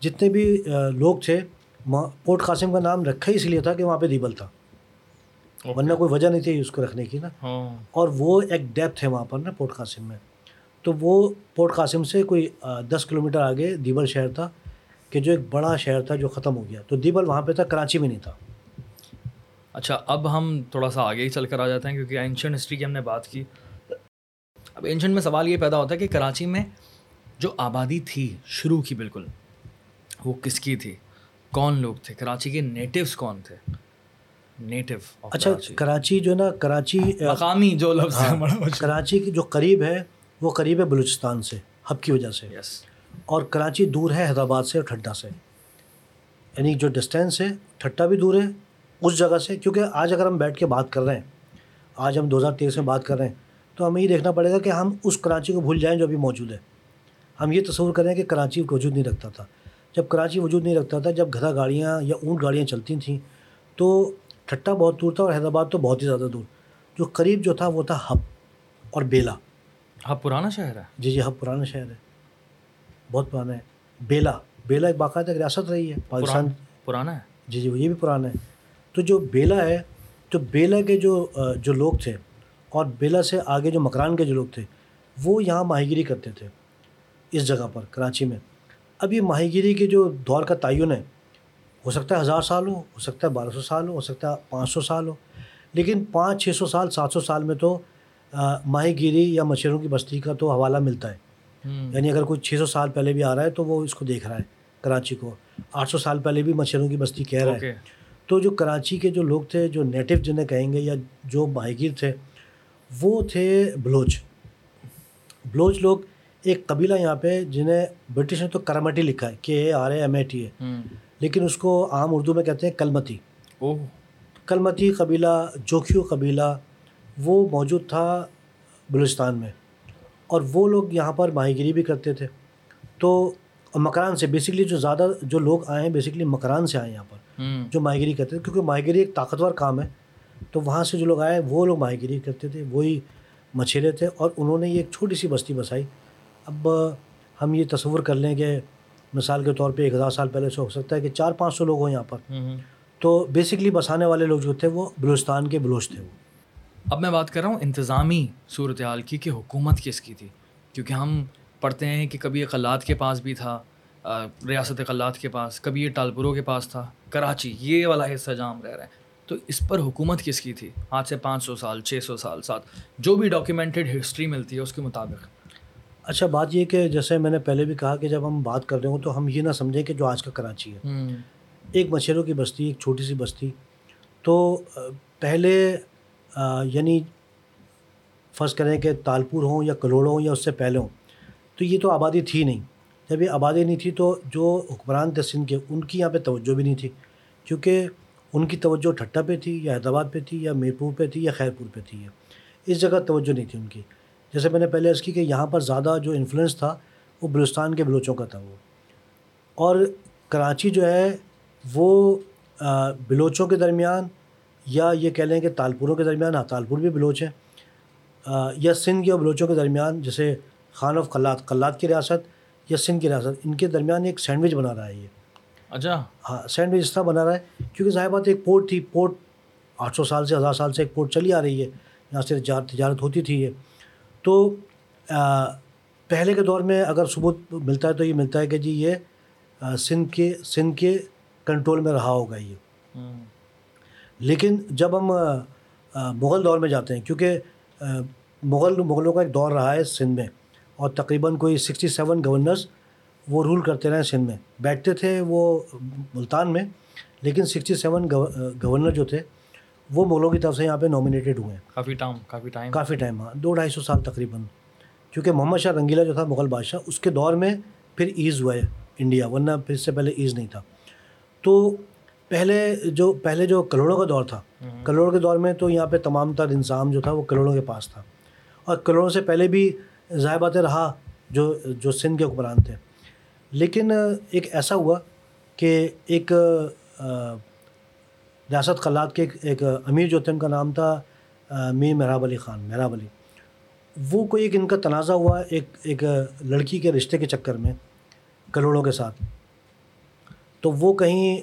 جتنے بھی لوگ تھے پورٹ قاسم کا نام رکھا ہی اس لیے تھا کہ وہاں پہ دیبل تھا۔ ورنہ کوئی وجہ نہیں تھی اس کو رکھنے کی نا۔ ہاں۔ اور وہ ایک ڈیپتھ ہے وہاں پر نا پورٹ قاسم میں۔ تو وہ پورٹ قاسم سے کوئی دس کلو میٹر آگے دیبل شہر تھا کہ جو ایک بڑا شہر تھا جو ختم ہو گیا۔ تو دیبل وہاں پہ تھا کراچی میں نہیں تھا۔ اچھا اب ہم تھوڑا سا آگے ہی چل کر آ جاتے ہیں کیونکہ اینشنٹ ہسٹری کی ہم نے بات کی۔ اب اینشنٹ میں سوال یہ پیدا ہوتا ہے کہ کراچی میں جو آبادی تھی شروع کی بالکل وہ کس کی تھی؟ کون لوگ تھے؟ کراچی کے نیٹیوس کون تھے؟ نیٹو اچھا کراچی۔ جو نا کراچی مقامی جو لفظ ہاں، کراچی کی جو قریب ہے وہ قریب ہے بلوچستان سے ہب کی وجہ سے۔ اور کراچی دور ہے حیدرآباد سے اور ٹھٹا سے۔ یعنی جو ڈسٹینس ہے ٹھٹا بھی دور ہے اس جگہ سے۔ کیونکہ آج اگر ہم بیٹھ کے بات کر رہے ہیں آج ہم دو ہزار تیئیس میں بات کر رہے ہیں تو ہمیں یہ دیکھنا پڑے گا کہ ہم اس کراچی کو بھول جائیں جو ابھی موجود ہے۔ ہم یہ تصور کریں کہ کراچی وجود نہیں رکھتا تھا۔ جب کراچی وجود نہیں رکھتا تھا جب گدھا گاڑیاں یا اونٹ گاڑیاں چلتی تھیں تو ٹھٹا بہت دور تھا اور حیدرآباد تو بہت ہی زیادہ دور۔ جو قریب جو تھا وہ تھا ہب اور بیلا۔ ہب پرانا شہر ہے؟ جی جی ہب پرانا شہر ہے۔ بہت پرانا ہے۔ بیلا۔ بیلا ایک باقاعدہ ریاست رہی ہے پاکستان۔ پرانا ہے؟ جی جی وہ یہ بھی پرانا ہے۔ تو جو بیلا ہے تو بیلا کے جو جو لوگ تھے اور بیلا سے آگے جو مکران کے جو لوگ تھے وہ یہاں ماہی گیری کرتے تھے۔ اس جگہ پر کراچی میں۔ اب یہ ماہی گیری کے جو دور کا تعین ہے ہو سکتا ہے ہزار سال ہو ہو سکتا ہے بارہ سو سال ہو ہو سکتا ہے پانچ سو سال ہو۔ لیکن پانچ چھ سو سال سات سو سال میں تو ماہی گیری یا مچھروں کی بستی کا تو حوالہ ملتا ہے۔ یعنی اگر کوئی چھ سو سال پہلے بھی آ رہا ہے تو وہ اس کو دیکھ رہا ہے کراچی کو۔ آٹھ سو سال پہلے بھی مچھروں کی بستی کہہ رہا ہے۔ تو جو کراچی کے جو لوگ تھے جو نیٹو جنہیں کہیں گے یا جو ماہی گیر تھے وہ تھے بلوچ۔ بلوچ لوگ ایک قبیلہ یہاں پہ جنہیں برٹش نے تو کرمٹی لکھا ہے کہ A R A M A T ہے لیکن اس کو عام اردو میں کہتے ہیں کلمتی۔ کلمتی قبیلہ جوکھیو قبیلہ وہ موجود تھا بلوچستان میں۔ اور وہ لوگ یہاں پر ماہی گیری بھی کرتے تھے۔ تو مکران سے بیسکلی جو زیادہ جو لوگ آئے ہیں بیسکلی مکران سے آئے یہاں پر۔ جو ماہی گیری کرتے تھے کیونکہ ماہی گیری ایک طاقتور کام ہے۔ تو وہاں سے جو لوگ آئے وہ لوگ ماہی گیری کرتے تھے وہی مچھیرے تھے۔ اور انہوں نے یہ ایک چھوٹی سی بستی بسائی۔ اب ہم یہ تصور کر لیں کہ مثال کے طور پہ ایک ہزار سال پہلے سے ہو سکتا ہے کہ چار پانچ سو لوگ ہوں یہاں پر۔ تو بیسکلی بسانے والے لوگ جو تھے وہ بلوچستان کے بلوچ تھے وہ۔ اب میں بات کر رہا ہوں انتظامی صورت حال کی کہ حکومت کس کی تھی۔ کیونکہ ہم پڑھتے ہیں کہ کبھی قلات کے پاس بھی تھا ریاست قلات کے پاس کبھی یہ ٹالپوروں کے پاس تھا کراچی یہ والا حصہ جہاں ہم رہ رہے ہیں۔ تو اس پر حکومت کس کی تھی؟ آج سے پانچ سو سال چھ سو سال سات جو بھی ڈاکیومنٹڈ ہسٹری ملتی ہے اس کے مطابق۔ اچھا بات یہ کہ جیسے میں نے پہلے بھی کہا کہ جب ہم بات کر رہے ہوں تو ہم یہ نہ سمجھیں کہ جو آج کا کراچی ہے۔ ایک مچھروں کی بستی ایک چھوٹی سی بستی۔ تو پہلے یعنی فرض کریں کہ تالپور ہوں یا کلوڑ ہوں یا اس سے پہلے ہوں تو یہ تو آبادی تھی نہیں۔ جب یہ آبادی نہیں تھی تو جو حکمران تھے سندھ کے ان کی یہاں پہ توجہ بھی نہیں تھی۔ کیونکہ ان کی توجہ ٹھٹا پہ تھی یا حیدرآباد پہ تھی یا میرپور پہ تھی یا خیرپور پہ تھی۔ اس جگہ توجہ نہیں تھی ان کی۔ جیسے میں نے پہلے عرض کی کہ یہاں پر زیادہ جو انفلوئنس تھا وہ بلوچستان کے بلوچوں کا تھا وہ۔ اور کراچی جو ہے وہ بلوچوں کے درمیان یا یہ کہہ لیں کہ تالپوروں کے درمیان ہاں تالپور بھی بلوچ ہیں یا سندھ کے اور بلوچوں کے درمیان جیسے خان آف قلات قلات کی ریاست یا سندھ کی ریاست ان کے درمیان ایک سینڈوچ بنا رہا ہے یہ۔ اچھا۔ ہاں سینڈوچ اس طرح بنا رہا ہے کیونکہ ظاہر بات ایک پورٹ تھی پورٹ آٹھ سو سال سے ہزار سال سے ایک پورٹ چلی آ رہی ہے۔ یہاں سے تجارت ہوتی تھی یہ۔ تو پہلے کے دور میں اگر ثبوت ملتا ہے تو یہ ملتا ہے کہ جی یہ سندھ کے سندھ کے کنٹرول میں رہا ہوگا یہ۔ لیکن جب ہم مغل دور میں جاتے ہیں کیونکہ مغل مغلوں کا ایک دور رہا ہے سندھ میں اور تقریباً کوئی سکسٹی سیون گورنرز وہ رول کرتے رہے سندھ میں۔ بیٹھتے تھے وہ ملتان میں لیکن سکسٹی سیون گورنر جو تھے وہ مغلوں کی طرف سے یہاں پہ نامینیٹیڈ ہوئے ہیں۔ کافی ٹائم کافی ٹائم کافی ٹائم ہاں دو ڈھائی سو سال تقریباً۔ کیونکہ محمد شاہ رنگیلا جو تھا مغل بادشاہ اس کے دور میں پھر ایز ہوا ہے انڈیا ورنہ پھر اس سے پہلے ایز نہیں تھا۔ تو پہلے جو پہلے جو کروڑوں کا دور تھا کروڑوں کے دور میں تو یہاں پہ تمام تر انظام جو تھا وہ کروڑوں کے پاس تھا۔ اور کروڑوں سے پہلے بھی ضائع بات رہا جو جو سندھ کے حکمران تھے۔ لیکن ایک ایسا ہوا کہ ایک ریاست خلات کے ایک امیر جو تھے، ان کا نام تھا میر محراب علی خان محراب علی۔ وہ کوئی ایک ان کا تنازع ہوا ایک ایک لڑکی کے رشتے کے چکر میں، کروڑوں کے ساتھ۔ تو وہ کہیں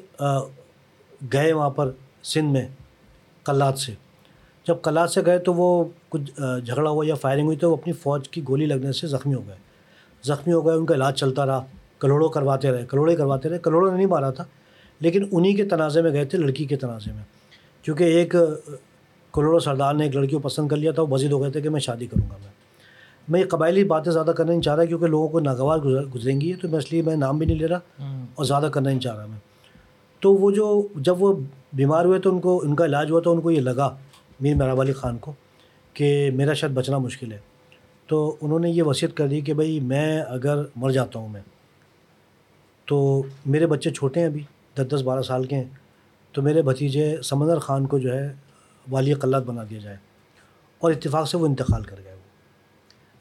گئے وہاں پر سندھ میں کلات سے۔ جب کلات سے گئے تو وہ کچھ جھگڑا ہوا یا فائرنگ ہوئی تو وہ اپنی فوج کی گولی لگنے سے زخمی ہو گئے۔ زخمی ہو گئے، ان کا علاج چلتا رہا، کروڑوں کرواتے رہے، کروڑے کرواتے رہے، کروڑوں نے نہیں مارا تھا۔ لیکن انہی کے تنازع میں گئے تھے لڑکی کے تنازع میں۔ کیونکہ ایک کروڑوں سردار نے ایک لڑکی کو پسند کر لیا تھا وہ وزید ہو گئے تھے کہ میں شادی کروں گا میں۔ میں یہ قبائلی باتیں زیادہ کرنا نہیں چاہ رہا کیونکہ لوگوں کو ناگوار گزریں گی تو میں اس لیے میں نام بھی نہیں لے رہا اور زیادہ کرنا نہیں چاہ رہا میں۔ تو وہ جو جب وہ بیمار ہوئے تو ان کو ان کا علاج ہوا تو ان کو یہ لگا میر محراب علی خان کو کہ میرا شاید بچنا مشکل ہے۔ تو انہوں نے یہ وصیت کر دی کہ بھائی میں اگر مر جاتا ہوں میں تو میرے بچے چھوٹے ہیں ابھی۔ دس دس بارہ سال کے ہیں، تو میرے بھتیجے سمندر خان کو جو ہے والی قلت بنا دیا جائے۔ اور اتفاق سے وہ انتقال کر گئے۔ وہ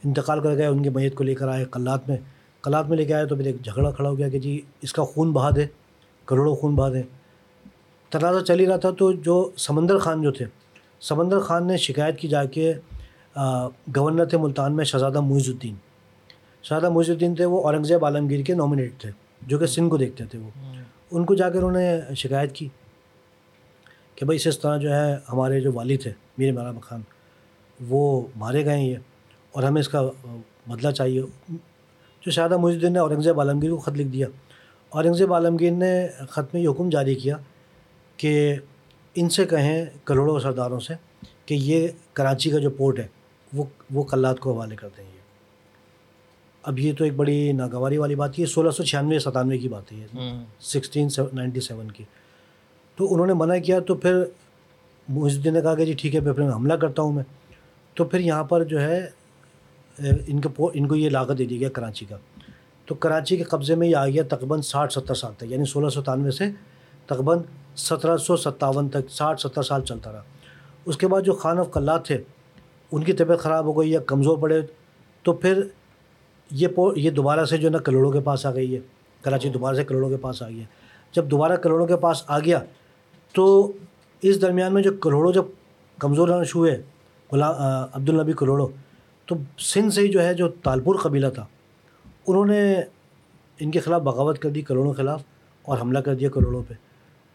انتقال کر گئے، ان کی میت کو لے کر آئے قلات میں۔ قلات میں لے کے آئے تو پھر ایک جھگڑا کھڑا ہو گیا کہ جی اس کا خون بہا دے کروڑوں خون بہا دیں۔ تنازع چل ہی رہا تھا، تو جو سمندر خان جو تھے، سمندر خان نے شکایت کی جا کے گورنر تھے ملتان میں شہزادہ معیز الدین۔ شہزادہ معیز الدین تھے، وہ اورنگزیب عالمگیر کے نامنیٹ تھے، جو کہ سندھ کو دیکھتے تھے وہ۔ ان کو جا کر انہوں نے شکایت کی کہ بھائی اس طرح جو ہے ہمارے جو والد تھے میر محراب خان، وہ مارے گئے ہیں یہ اور ہمیں اس کا بدلہ چاہیے۔ جو شہزادہ معیز الدین نے اورنگزیب عالمگیر کو خط لکھ دیا۔ اورنگزیب عالمگیر نے خط میں یہ حکم جاری کیا کہ ان سے کہیں کروڑوں سرداروں سے کہ یہ کراچی کا جو پورٹ ہے، وہ وہ کلات کو حوالے کر دیں یہ اب یہ تو ایک بڑی ناگواری والی بات ہے سولہ سو چھیانوے ستانوے کی بات ہے یہ۔ سکسٹین نائنٹی سیون کی۔ تو انہوں نے منع کیا تو پھر الدین نے کہا کہ جی ٹھیک ہے پھر حملہ کرتا ہوں میں۔ تو پھر یہاں پر جو ہے ان کو ان کو یہ لاگت دے دی گیا کراچی کا۔ تو کراچی کے قبضے میں یہ آ گیا تقریباً ساٹھ ستر سال تک یعنی سولہ سو ستانوے سے تقریباً سترہ سو ستاون تک ساٹھ ستر سال چلتا رہا۔ اس کے بعد جو خان آف قلات تھے ان کی طبیعت خراب ہو گئی یا کمزور پڑے تو پھر یہ پو یہ دوبارہ سے جو نا کروڑوں کے پاس آ گئی ہے کراچی دوبارہ سے کروڑوں کے پاس آ گئی ہے۔ جب دوبارہ کروڑوں کے پاس آ گیا تو اس درمیان میں جو کروڑوں جب کمزور ہونا شروع ہوئے غلام عبدالنبی کروڑوں تو سندھ سے ہی جو ہے جو تالپور قبیلہ تھا انہوں نے ان کے خلاف بغاوت کر دی کروڑوں کے خلاف اور حملہ کر دیا کروڑوں پہ۔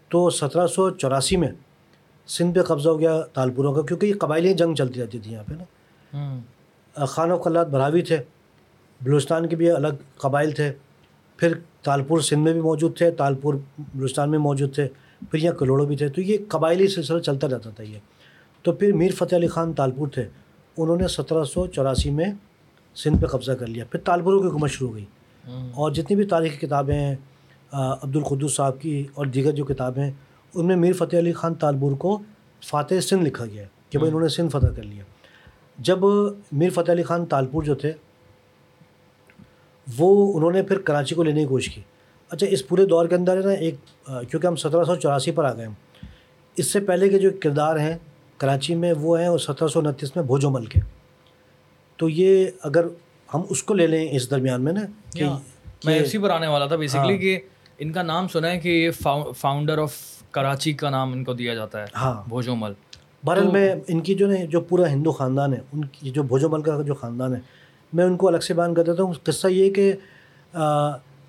تو سترہ سو چوراسی میں سندھ پہ قبضہ ہو گیا تالپوروں کا کیونکہ یہ قبائلی جنگ چلتی رہتی تھی یہاں پہ نا۔ خان و قلات بھراوی تھے۔ بلوچستان کے بھی الگ قبائل تھے پھر تالپور سندھ میں بھی موجود تھے تالپور بلوچستان میں موجود تھے پھر یہاں کروڑوں بھی تھے۔ تو یہ قبائلی سلسلہ چلتا رہتا تھا یہ۔ تو پھر میر فتح علی خان تالپور تھے انہوں نے سترہ سو چوراسی میں سندھ پہ قبضہ کر لیا۔ پھر تالپوروں کی حکومت شروع ہو گئی اور جتنی بھی تاریخی کتابیں ہیں عبد القدس صاحب کی اور دیگر جو کتابیں ہیں ان میں میر فتح علی خان تالپور کو فاتح سندھ لکھا گیا ہے کہ بھائی انہوں نے سندھ فتح کر لیا۔ جب میر فتح علی خان تالپور جو تھے وہ انہوں نے پھر کراچی کو لینے کی کوشش کی۔ اچھا اس پورے دور کے اندر ہے نا ایک کیونکہ ہم سترہ سو چوراسی پر آ گئے ہیں اس سے پہلے کے جو کردار ہیں کراچی میں وہ ہیں وہ سترہ سو انتیس میں بھوجو مل کے۔ تو یہ اگر ہم اس کو لے لیں اس درمیان میں نا کہ میں اسی پر آنے والا تھا بیسکلی ہاں۔ کہ ان کا نام سنا ہے کہ یہ فاؤنڈر آف کراچی کا نام ان کو دیا جاتا ہے ہاں۔ بھوجو مل۔ بہرحال میں ان کی جو نا جو پورا ہندو خاندان ہے ان کی جو بھوجو مل کا جو خاندان ہے میں ان کو الگ سے بیان کر دیتا ہوں۔ قصہ یہ کہ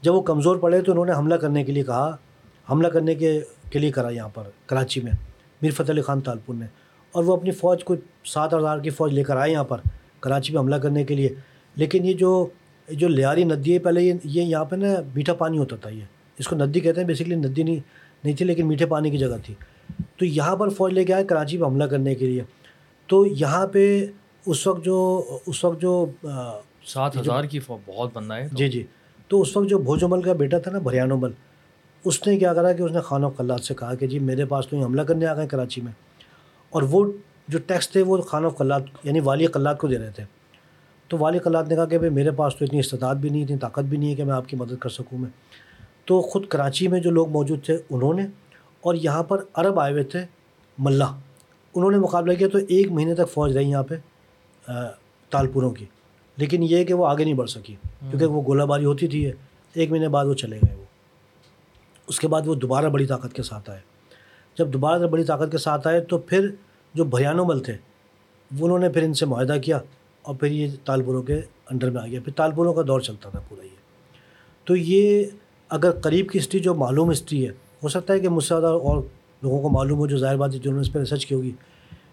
جب وہ کمزور پڑے تو انہوں نے حملہ کرنے کے لیے کہا۔ حملہ کرنے کے کے لیے کرا یہاں پر، کراچی میں، میر فتح علی خان تالپور نے۔ اور وہ اپنی فوج کو سات ہزار کی فوج لے کر آئے یہاں پر، کراچی میں حملہ کرنے کے لیے۔ لیکن یہ جو جو لیاری ندی ہے، پہلے یہ یہ یہاں پہ نا میٹھا پانی ہوتا تھا یہ۔ اس کو ندی کہتے ہیں بیسکلی ندی نہیں نہیں تھی لیکن میٹھے پانی کی جگہ تھی۔ تو یہاں پر فوج لے کے آئے، کراچی پہ حملہ کرنے کے لیے۔ تو یہاں پہ اس وقت جو اس وقت جو سات ہزار کی بہت بندہ ہے جی جی۔ تو اس وقت جو بھوجو مل کا بیٹا تھا نا بھریانو مل اس نے کیا کرا کہ اس نے خانہ قلات سے کہا کہ جی میرے پاس تو یہ حملہ کرنے آ گئے کراچی میں۔ اور وہ جو ٹیکس تھے وہ خانہ قلات یعنی والی قلات کو دے رہے تھے۔ تو والی قلات نے کہا کہ بھائی میرے پاس تو اتنی استطاعت بھی نہیں اتنی طاقت بھی نہیں ہے کہ میں آپ کی مدد کر سکوں میں۔ تو خود کراچی میں جو لوگ موجود تھے انہوں نے اور یہاں پر عرب آئے ہوئے تھے ملا۔ انہوں نے مقابلہ کیا تو ایک مہینے تک فوج رہی یہاں پہ۔ تالپوروں کی۔ لیکن یہ کہ وہ آگے نہیں بڑھ سکی، کیونکہ وہ گولہ باری ہوتی تھی، ایک مہینے بعد وہ چلے گئے وہ۔ اس کے بعد وہ دوبارہ بڑی طاقت کے ساتھ آئے۔ جب دوبارہ بڑی طاقت کے ساتھ آئے تو پھر جو بھریانو مل تھے وہ انہوں نے پھر ان سے معاہدہ کیا اور پھر یہ تالپوروں کے انڈر میں آ گیا۔ پھر تالپوروں کا دور چلتا تھا پورا یہ۔ تو یہ اگر قریب کی ہسٹری، جو معلوم ہسٹری ہے، ہو سکتا ہے کہ مجھ سے زیادہ اور لوگوں کو معلوم ہو، جو ظاہر بات ہے، جنہوں نے اس پہ ریسرچ کی ہوگی۔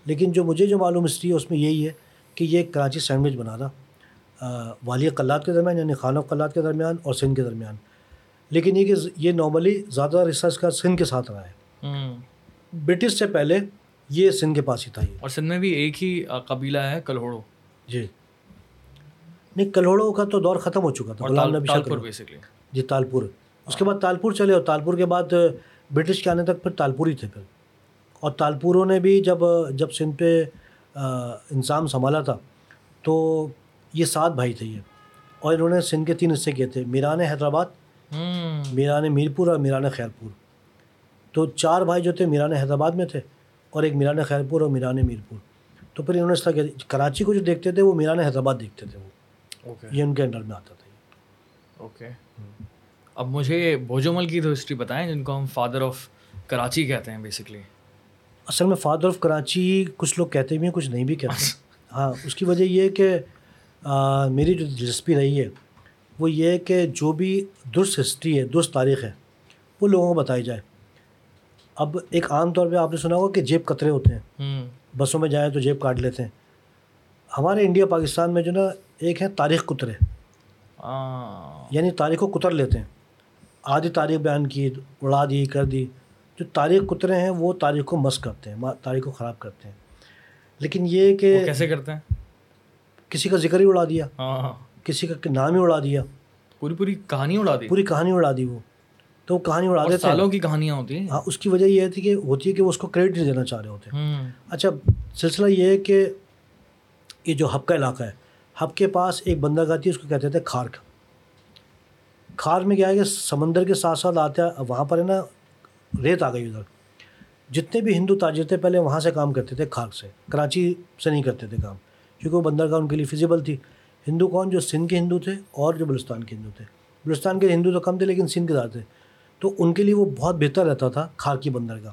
لیکن جو مجھے جو معلوم ہسٹری ہے، اس میں یہی ہے کہ یہ کراچی سینڈوچ بنا رہا والی قلات کے درمیان یعنی خانہ قلات کے درمیان اور سندھ کے درمیان۔ لیکن یہ کہ یہ نارملی زیادہ ریسرچ کا سندھ کے ساتھ رہا ہے۔ برٹش سے پہلے یہ سندھ کے پاس ہی تھا یہ۔ اور سندھ میں بھی ایک ہی قبیلہ ہے کلہوڑو۔ جی۔ نہیں کلہوڑوں کا تو دور ختم ہو چکا تھا غلام نبی شاہ بیسکلی جی تالپور۔ اس کے بعد تالپور چلے اور تالپور کے بعد برٹش کے آنے تک پھر تالپور ہی تھے پھر۔ اور تالپوروں نے بھی جب جب سندھ پہ انسان سنبھالا تھا تو یہ سات بھائی تھے یہ۔ اور انہوں نے سندھ کے تین حصے کیے تھے میران حیدرآباد میران میرپور اور میران خیرپور۔ تو چار بھائی جو تھے میران حیدرآباد میں تھے اور ایک میران خیرپور اور میران میرپور۔ تو پھر انہوں نے اس طرح کراچی کو جو دیکھتے تھے وہ میران حیدرآباد دیکھتے تھے وہ۔ یہ ان کے انڈر میں آتا تھا۔ اوکے۔ اب مجھے بھوجومل کی تو ہسٹری بتائیں جن کو ہم فادر آف کراچی کہتے ہیں بیسکلی اصل میں فادر آف کراچی کچھ لوگ کہتے بھی ہیں کچھ نہیں بھی کہتے ہاں اس کی وجہ یہ کہ میری جو دلچسپی رہی ہے وہ یہ ہے کہ جو بھی درست ہسٹری ہے درست تاریخ ہے وہ لوگوں کو بتائی جائے۔ اب ایک عام طور پہ آپ نے سنا ہوگا کہ جیب قطرے ہوتے ہیں۔ بسوں میں جائیں تو جیب کاٹ لیتے ہیں۔ ہمارے انڈیا پاکستان میں جو نا ایک ہے تاریخ کترے یعنی تاریخ کو کتر لیتے ہیں۔ آدھی تاریخ بیان کی اڑا دی کر دی۔ جو تاریخ کترے ہیں وہ تاریخ کو مس کرتے ہیں تاریخ کو خراب کرتے ہیں۔ لیکن یہ کہ کیسے کرتے ہیں؟ کسی کا ذکر ہی اڑا دیا ہاں کسی کا نام ہی اڑا دیا۔ پوری پوری کہانی اڑا دی۔ پوری کہانی اڑا دی وہ۔ تو وہ کہانی اڑا دیتے سالوں کی کہانیاں ہوتی ہیں۔ ہاں اس کی وجہ یہ تھی کہ ہوتی ہے کہ وہ اس کو کریڈٹ نہیں دینا چاہ رہے ہوتے۔ اچھا سلسلہ یہ ہے کہ یہ جو ہب کا علاقہ ہے ہب کے پاس ایک بندرگاہ تھی اس کو کہتے تھے کھارک۔ کھار میں کیا ہے کہ سمندر کے ساتھ ساتھ آتے وہاں پر ہے نا ریت آ گئی ادھر۔ جتنے بھی ہندو تاجر تھے پہلے وہاں سے کام کرتے تھے کھارک سے، کراچی سے نہیں کرتے تھے کام، کیونکہ وہ بندرگاہ ان کے لیے فیزیبل تھی۔ ہندو کون؟ جو سندھ کے ہندو تھے اور جو بلوستان کے ہندو تھے۔ بلوستان کے ہندو تو کم تھے لیکن سندھ کے زیادہ تھے۔ تو ان کے لیے وہ بہت بہتر رہتا تھا کھار کی بندرگاہ۔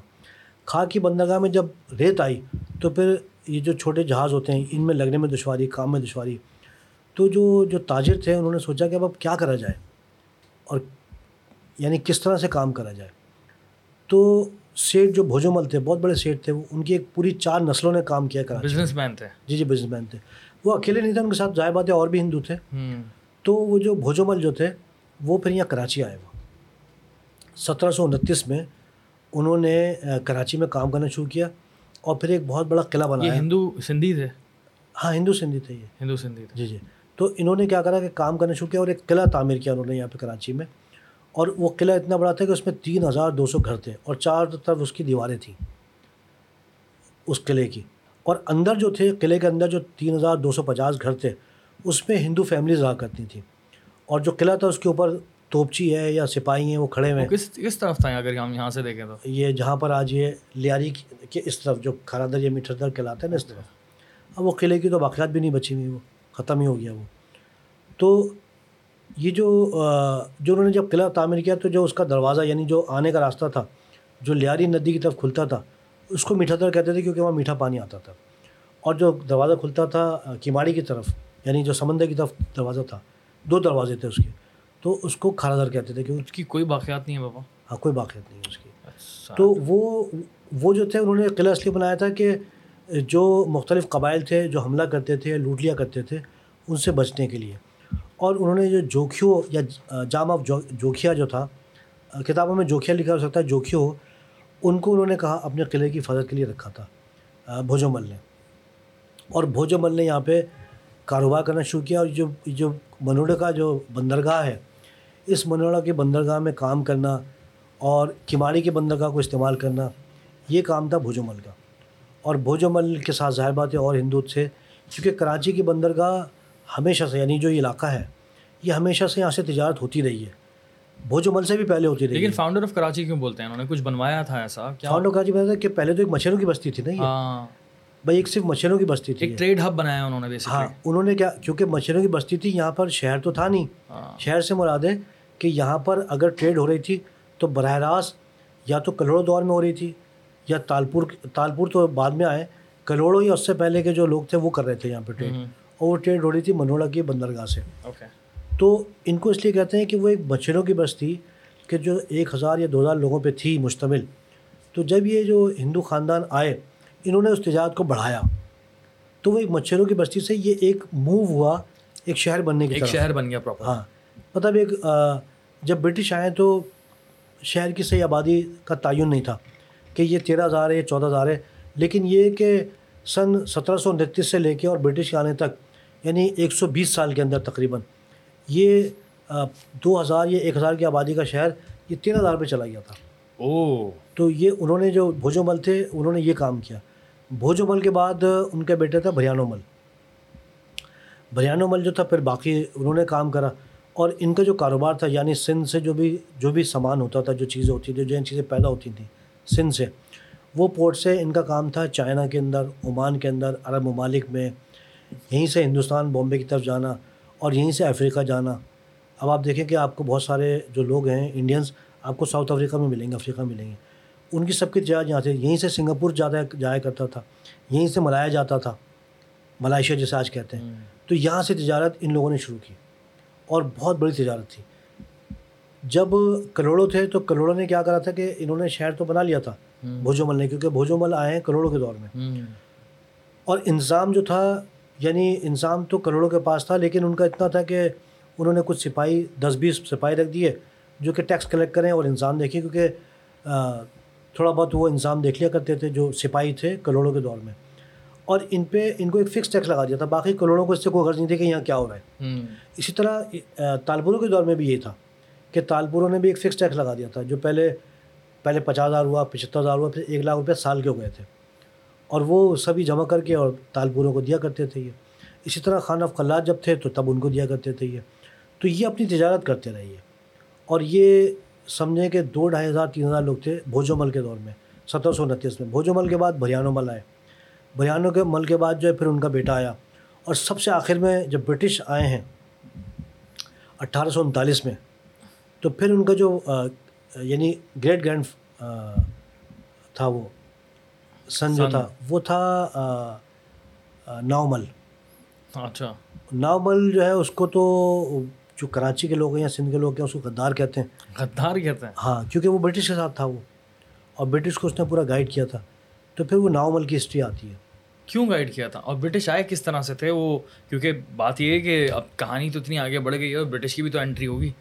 کھار کی بندرگاہ میں جب ریت آئی، تو پھر یہ جو چھوٹے جہاز ہوتے ہیں، ان میں لگنے میں دشواری، کام میں دشواری۔ تو جو جو تاجر تھے، انہوں نے سوچا کہ اب اب کیا کرا جائے؟ اور یعنی کس طرح سے کام کرا جائے؟ تو سیٹ جو بھوجو مل تھے بہت بڑے سیٹ تھے ان کی ایک پوری چار نسلوں نے کام کیا کرا بزنس مین تھے۔ جی جی بزنس مین تھے۔ وہ اکیلے نہیں تھے ان کے ساتھ ظاہر باتیں اور بھی ہندو تھے۔ تو وہ جو بھوجو مل جو تھے وہ پھر یہاں کراچی آئے۔ وہ سترہ سو انتیس میں انہوں نے کراچی میں کام کرنا شروع کیا اور پھر ایک بہت بڑا قلعہ بنایا۔ ہندو سندھی تھے؟ ہاں ہندو سندھی تھے یہ۔ ہندو سندھی جی جی۔ تو انہوں نے کیا کرا کہ کام کرنا شروع کیا اور ایک قلعہ تعمیر کیا انہوں نے یہاں پہ کراچی میں۔ اور وہ قلعہ اتنا بڑا تھا کہ اس میں تین ہزار دو سو گھر تھے اور چار طرف اس کی دیواریں تھیں اس قلعے کی۔ اور اندر جو تھے قلعے کے اندر جو تین ہزار دو سو پچاس گھر تھے اس میں ہندو فیملیز رہا کرتی تھیں۔ اور جو قلعہ تھا اس کے اوپر توپچی ہے یا سپاہی ہیں وہ کھڑے ہوئے کس کس طرف تھا اگر ہم یہاں سے دیکھیں تو؟ یہ جہاں پر آج یہ لیاری کے اس طرف جو کھارا در یا میٹھر در کہلاتا ہے نا اس طرف۔ اب وہ قلعے کی تو باقیات بھی نہیں بچی ہوئی وہ ختم ہی ہو گیا وہ۔ تو یہ جو جو انہوں نے جب قلعہ تعمیر کیا تو جو اس کا دروازہ یعنی جو آنے کا راستہ تھا جو لیاری ندی کی طرف کھلتا تھا اس کو میٹھا در کہتے تھے کیونکہ وہاں میٹھا پانی آتا تھا۔ اور جو دروازہ کھلتا تھا کیماڑی کی طرف یعنی جو سمندر کی طرف دروازہ تھا دو دروازے تھے اس کے۔ تو اس کو کھارا در کہتے تھے کیونکہ اس کی کوئی باقیات نہیں ہے بابا۔ ہاں کوئی باقیات نہیں ہے اس کی۔ اچھا۔ تو وہ وہ جو تھے انہوں نے قلعہ اس لیے بنایا تھا کہ جو مختلف قبائل تھے جو حملہ کرتے تھے لوٹ لیا کرتے تھے ان سے بچنے کے لیے۔ اور انہوں نے جو جوکھیو یا جام آف جوکھیا جو تھا، کتابوں میں جوکھیا لکھا ہو سکتا ہے جوکھیو ان کو انہوں نے کہا اپنے قلعے کی حفاظت کے لیے رکھا تھا بھوجو مل نے اور بھوجو مل نے یہاں پہ کاروبار کرنا شروع کیا اور جو جو منوڑے کا جو بندرگاہ ہے، اس منوڑا کے بندرگاہ میں کام کرنا اور کماڑی کے بندرگاہ کو استعمال کرنا، یہ کام تھا بھوجو مل کا۔ اور بھوجو مل کے ساتھ ظاہر باتیں اور ہندو تھے کیونکہ کراچی کی بندرگاہ ہمیشہ سے یعنی جو یہ علاقہ ہے یہ ہمیشہ سے یہاں سے تجارت ہوتی رہی ہے۔ بھوجو مل سے بھی پہلے ہوتی رہی لیکن فاؤنڈر آف کراچی کیوں بولتے ہیں؟ انہوں نے کچھ بنوایا تھا ایسا؟ کیا؟ فاؤنڈر کراچی بتا کہ پہلے تو ایک مچھروں کی بستی تھی نا یہ۔ ہاں۔ بھائی ایک صرف مچھروں کی بستی تھی ایک ٹریڈ ہب بنایا انہوں نے ہاں انہوں نے کیا کیونکہ مچھروں کی بستی تھی یہاں پر شہر تو تھا نہیں۔ ہاں۔ شہر سے مراد ہے کہ یہاں پر اگر ٹریڈ ہو رہی تھی تو براہ راست یا تو کلوڑوں دور میں ہو رہی تھی یا تالپور تالپور تو بعد میں آئے۔ کلوڑوں یا اس سے پہلے کے جو لوگ تھے وہ کر رہے تھے یہاں پہ ٹریڈ اور وہ ٹریڈ ہو رہی تھی منوڑا کی بندرگاہ سے۔ اوکے تو ان کو اس لیے کہتے ہیں کہ وہ ایک مچھروں کی بستی کہ جو ایک ہزار یا دو ہزار لوگوں پہ تھی مشتمل۔ تو جب یہ جو ہندو خاندان آئے انہوں نے اس تجارت کو بڑھایا۔ تو وہ ایک مچھروں کی بستی سے یہ ایک موو ہوا ایک شہر بننے کی ایک شہر بن گیا پراپر ہاں۔ مطلب ایک جب برٹش آئے تو شہر کی صحیح آبادی کا تعین نہیں تھا کہ یہ تیرہ ہزار ہے یا چودہ ہزار ہے۔ لیکن یہ کہ سن سترہ سو انتیس سے لے کے اور برٹش کے آنے تک یعنی ایک سو بیس سال کے اندر تقریباً یہ دو ہزار یا ایک ہزار کی آبادی کا شہر یہ تیرہ ہزار پہ چلا گیا تھا۔ او۔ تو یہ انہوں نے جو بھوجو مل تھے انہوں نے یہ کام کیا۔ بھوجو مل کے بعد ان کا بیٹا تھا بھریانو مل۔ بھریانو مل جو تھا پھر باقی انہوں نے کام کرا۔ اور ان کا جو کاروبار تھا یعنی سندھ سے جو بھی جو بھی سامان ہوتا تھا جو چیزیں ہوتی تھیں جو چیزیں پیدا ہوتی تھیں سندھ سے وہ پورٹ سے ان کا کام تھا چائنا کے اندر عمان کے اندر عرب ممالک میں۔ یہیں سے ہندوستان بامبے کی طرف جانا اور یہیں سے افریقہ جانا۔ اب آپ دیکھیں کہ آپ کو بہت سارے جو لوگ ہیں انڈینس آپ کو ساؤتھ افریقہ میں ملیں گے افریقہ میں ملیں گے۔ ان کی سب کی تجارت یہاں سے یہیں سے سنگاپور جاتا جایا کرتا تھا۔ یہیں سے ملایا جاتا تھا ملائیشیا جیسے آج کہتے ہیں۔ تو یہاں سے تجارت ان لوگوں نے شروع کی اور بہت بڑی تجارت تھی۔ جب کروڑوں تھے تو کروڑوں نے کیا کرا تھا کہ انہوں نے شہر تو بنا لیا تھا بھوجو مل نے کیونکہ بھوجو مل آئے ہیں کروڑوں کے دور میں۔ اور انظام جو تھا یعنی انظام تو کروڑوں کے پاس تھا لیکن ان کا اتنا تھا کہ انہوں نے کچھ سپاہی دس بیس سپاہی رکھ دیے جو کہ ٹیکس کلیکٹ کریں اور انسان دیکھیں کیونکہ تھوڑا بہت وہ انسان دیکھ لیا کرتے تھے جو سپاہی تھے کروڑوں کے دور میں۔ اور ان پہ ان کو ایک فکس ٹیکس لگا دیا تھا باقی کروڑوں کو اس سے کوئی غرض نہیں تھی کہ یہاں کیا ہو رہا ہے۔ اسی طرح تالپوروں کے دور میں بھی یہ تھا کہ تالپوروں نے بھی ایک فکس ٹیکس لگا دیا تھا جو پہلے پہلے پچاس ہزار ہوا پچہتر ہزار ہوا پھر ایک لاکھ روپے سال کے ہو گئے تھے۔ اور وہ سبھی جمع کر کے اور تالپوروں کو دیا کرتے تھے یہ۔ اسی طرح خان اف خلات جب تھے تو تب ان کو دیا کرتے تھے یہ۔ تو یہ اپنی تجارت کرتے رہے یہ۔ اور یہ سمجھیں کہ دو ڈھائی ہزار تین ہزار لوگ تھے بھوجو مل کے دور میں سترہ سو انتیس میں۔ بھوجو مل کے بعد بھریانو مل آئے۔ بھریانو کے مل کے بعد جو ہے پھر ان کا بیٹا آیا۔ اور سب سے آخر میں جب برٹش آئے ہیں اٹھارہ سو انتالیس میں تو پھر ان کا جو آ، یعنی گریٹ گرینڈ تھا وہ۔ سن جو۔ تھا وہ تھا ناؤمل۔ اچھا۔ ناؤمل جو ہے اس کو تو جو کراچی کے لوگ ہیں یا سندھ کے لوگ ہیں اس کو غدار کہتے ہیں۔ غدار کہتے ہیں؟ ہاں کیونکہ وہ برٹش کے ساتھ تھا وہ۔ اور برٹش کو اس نے پورا گائیڈ کیا تھا۔ تو پھر وہ ناؤمل کی ہسٹری آتی ہے۔ کیوں گائیڈ کیا تھا؟ اور برٹش آئے کس طرح سے تھے وہ؟ کیونکہ بات یہ ہے کہ اب کہانی تو اتنی آگے بڑھ گئی ہے اور برٹش کی بھی تو انٹری ہوگی۔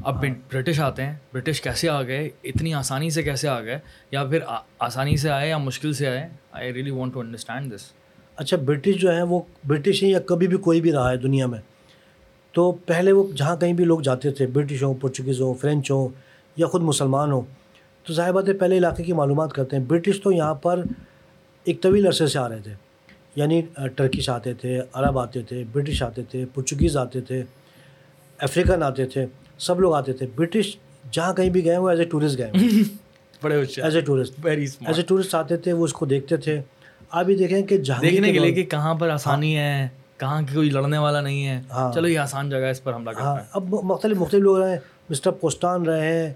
اب برٹش آتے ہیں. برٹش کیسے آ گئے؟ اتنی آسانی سے کیسے آ گئے؟ یا پھر آسانی سے آئے یا مشکل سے آئے؟ I really want to understand this اچھا برٹش جو ہے وہ برٹش ہے یا کبھی بھی کوئی بھی رہا ہے دنیا میں؟ تو پہلے وہ جہاں کہیں بھی لوگ جاتے تھے برٹش ہوں پرچگیز ہوں فرینچ ہوں یا خود مسلمان ہوں، تو ظاہر بات ہے پہلے علاقے کی معلومات کرتے ہیں۔ برٹش تو یہاں پر ایک طویل عرصے سے آ رہے تھے۔ یعنی ٹرکش آتے تھے عرب آتے تھے برٹش آتے تھے پرچگیز آتے تھے افریقن آتے تھے۔ سب لوگ آتے تھے۔ برٹش جہاں کہیں بھی گئے وہ ایز اے ٹورسٹ گئے۔ بڑے as a tourist very as a tourist آتے تھے وہ اس کو دیکھتے تھے۔ آپ بھی دیکھیں کہ جہاں دیکھنے کے لیے کہ کہاں پر آسانی ہے کہاں کی کوئی لڑنے والا نہیں ہے۔ ہاں۔ چلو یہ آسان جگہ ہے اس پر حملہ ہاں۔ کرتے ہیں۔ اب مختلف مختلف لوگ رہے۔ ہیں مسٹر پوسٹان رہے ہیں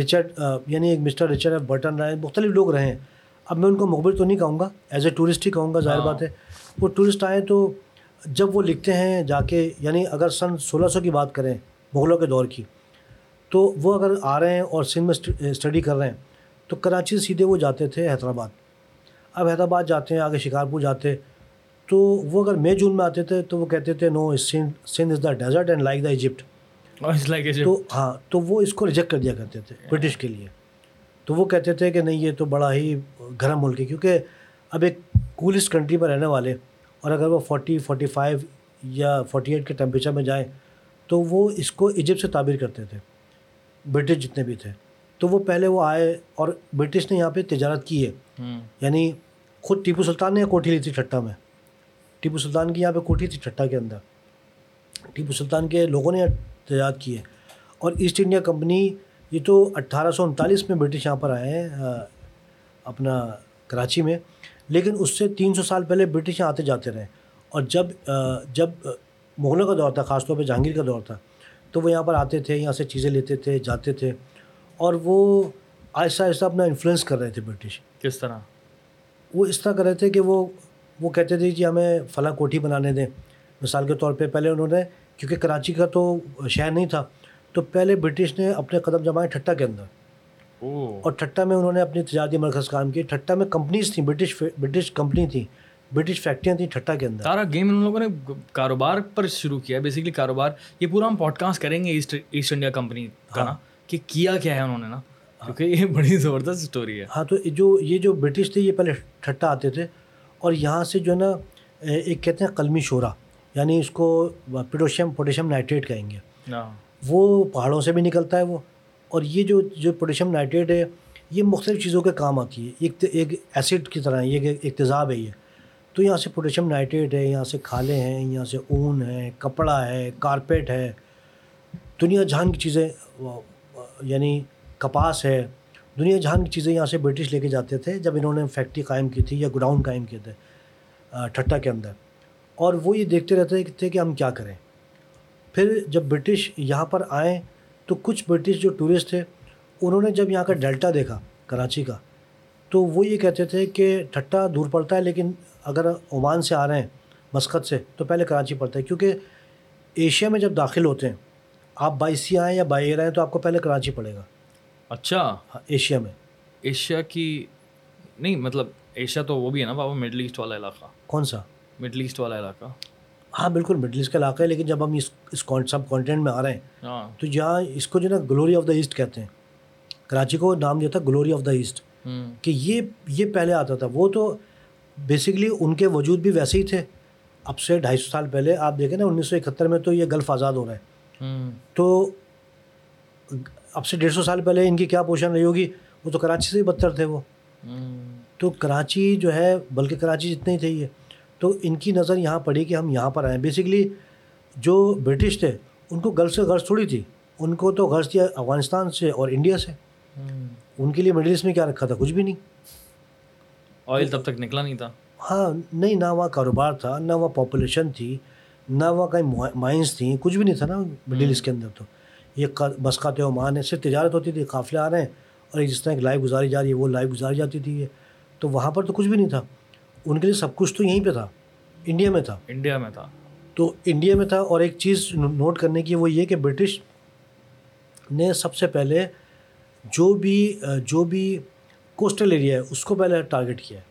رچرڈ یعنی ایک مسٹر رچرڈ ایف برٹن رہے۔ ہیں مختلف لوگ رہے۔ ہیں اب میں ان کو مخبر تو نہیں کہوں گا۔ ایز اے ٹورسٹ ہی کہوں گا ظاہر ہاں۔ بات ہے۔ وہ ٹورسٹ آئے تو جب وہ لکھتے ہیں جا کے یعنی اگر سن سولہ سو کی بات کریں مغلوں کے دور کی۔ تو وہ اگر آ رہے ہیں اور سندھ میں اسٹڈی کر رہے ہیں تو کراچی سے سیدھے وہ جاتے تھے حیدرآباد۔ اب حیدرآباد جاتے ہیں آگے شکارپور جاتے تو وہ اگر مئی جون میں آتے تھے تو وہ کہتے تھے no Sindh is the desert and like the Egypt تو ہاں تو وہ اس کو ریجیکٹ کر دیا کرتے تھے برٹش کے لیے۔ تو وہ کہتے تھے کہ نہیں یہ تو بڑا ہی گرم ملک ہے۔ کیونکہ اب ایک کولسٹ کنٹری میں رہنے والے اور اگر وہ فورٹی فورٹی فائیو یا فورٹی ایٹ کے ٹیمپریچر میں جائیں تو وہ اس کو ایجپٹ سے تعبیر کرتے تھے۔ برٹش جتنے بھی تھے۔ تو وہ پہلے وہ آئے اور برٹش نے یہاں پہ تجارت کی ہے۔ یعنی خود ٹیپو سلطان نے کوٹھی لی تھی ٹھٹا میں۔ ٹیپو سلطان کی یہاں پہ کوٹھی تھی ٹھٹا کے اندر۔ ٹیپو سلطان کے لوگوں نے تجارت کی ہے۔ اور ایسٹ انڈیا کمپنی یہ تو اٹھارہ سو انتالیس میں برٹش یہاں پر آئے ہیں اپنا کراچی میں۔ لیکن اس سے تین سو سال پہلے برٹش یہاں آتے جاتے رہے۔ اور جب جب مغلوں کا دور تھا خاص طور پہ جہانگیر کا دور تھا۔ تو وہ یہاں پر آتے تھے یہاں سے چیزیں لیتے تھے جاتے تھے۔ اور وہ آہستہ آہستہ اپنا انفلوئنس کر رہے تھے برٹش کس طرح؟ وہ اس طرح کر رہے تھے کہ وہ وہ کہتے تھے کہ ہمیں فلاں کوٹھی بنانے دیں۔ مثال کے طور پہ پہلے انہوں نے کیونکہ کراچی کا تو شہر نہیں تھا تو پہلے برٹش نے اپنے قدم جمائے ٹھٹا کے اندر۔ اور ٹھٹا میں انہوں نے اپنی تجارتی مرکز کام کی۔ ٹھٹا میں کمپنیز تھیں برٹش برٹش کمپنی تھیں۔ برٹش فیکٹریاں تھیں ٹھٹا کے اندر سارا گیم ان لوگوں نے کاروبار پر شروع کیا بیسکلی کاروبار یہ پورا ہم پوڈ کاسٹ کریں گے ایسٹ ایسٹ انڈیا کمپنی کا نا کہ کیا کیا ہے انہوں نے نا کیونکہ یہ بڑی زبردست اسٹوری ہے ہاں تو جو یہ جو برٹش تھے یہ پہلے ٹھٹا آتے تھے اور یہاں سے جو ہے نا ایک کہتے ہیں قلمی شورا یعنی اس کو پوٹیشیم پوٹیشیم نائٹریٹ کہیں گے۔ وہ پہاڑوں سے بھی نکلتا ہے وہ اور یہ جو جو پوٹیشیم نائٹریٹ ہے یہ مختلف چیزوں کے کام آتی ہے ایک ایک ایسڈ کی طرح یہ ایک تیزاب ہے یہ تو یہاں سے پوٹیشیم نائٹریٹ ہے، یہاں سے کھالے ہیں، یہاں سے اون ہے، کپڑا ہے، کارپیٹ ہے۔ دنیا جہان کی چیزیں یعنی کپاس ہے۔ دنیا جہان کی چیزیں یہاں سے برٹش لے کے جاتے تھے جب انہوں نے فیکٹری قائم کی تھی یا گڈاؤن قائم کیے تھے ٹھٹا کے اندر۔ اور وہ یہ دیکھتے رہتے تھے کہ ہم کیا کریں۔ پھر جب برٹش یہاں پر آئیں تو کچھ برٹش جو ٹورسٹ تھے، انہوں نے جب یہاں کا ڈیلٹا دیکھا، کراچی کا، تو وہ یہ کہتے تھے کہ ٹھٹا دور پڑتا ہے لیکن اگر عمان سے آ رہے ہیں مسقط سے تو پہلے کراچی پڑتا ہے۔ کیونکہ ایشیا میں جب داخل ہوتے ہیں آپ بائی سی آئیں یا بائی ایئر آئیں تو آپ کو پہلے کراچی پڑے گا۔ اچھا۔ ہاں ایشیا میں۔ ایشیا کی نہیں مطلب ایشیا تو وہ بھی ہے نا بابا مڈل ایسٹ والا علاقہ۔ کون سا؟ مڈل ایسٹ والا علاقہ۔ ہاں بالکل مڈل ایسٹ کا علاقہ ہے لیکن جب ہم اس اس سب کانٹینٹ میں آ رہے ہیں ہاں۔ تو جہاں اس کو جو نا گلوری آف دا ایسٹ کہتے ہیں۔ کراچی کو نام دیا تھا گلوری آف دا ایسٹ۔ کہ یہ یہ پہلے آتا تھا۔ وہ تو بیسکلی ان کے وجود بھی ویسے ہی تھے۔ اب سے ڈھائی سو سال پہلے آپ دیکھیں نا انیس سو اکہتر میں تو یہ گلف آزاد ہو رہا ہے۔ تو اب سے ڈیڑھ سو سال پہلے ان کی کیا پوشن رہی ہوگی؟ وہ تو کراچی سے ہی بدتر تھے وہ۔ تو کراچی جو ہے بلکہ کراچی جتنے ہی تھے یہ۔ تو ان کی نظر یہاں پڑی کہ ہم یہاں پر آئیں بیسکلی جو برٹش تھے ان کو غرض سے غرض تھوڑی تھی۔ ان کو تو غرض تھی افغانستان سے اور انڈیا سے۔ ان کے لیے مڈل ایسٹ میں کیا رکھا تھا؟ کچھ بھی نہیں۔ آئل تب تک نکلا نہیں تھا ہاں نہیں نہ وہاں کاروبار تھا نہ وہاں پاپولیشن تھی نہ وہاں کہیں مائنس تھیں کچھ بھی نہیں تھا نا مڈل ایسٹ کے اندر تو یہ مسقات عمان ہے صرف تجارت ہوتی تھی قافلے آ رہے ہیں اور جس طرح ایک لائف گزاری جا رہی ہے وہ لائف گزاری جاتی تھی یہ تو وہاں پر تو کچھ بھی نہیں تھا ان کے لیے سب کچھ تو یہیں پہ تھا انڈیا میں تھا انڈیا میں تھا تو انڈیا میں تھا اور ایک چیز نوٹ کرنے کی وہ یہ کہ برٹش نے سب سے پہلے جو بھی جو بھی کوسٹل ایریا ہے اس کو پہلے ٹارگیٹ کیا ہے۔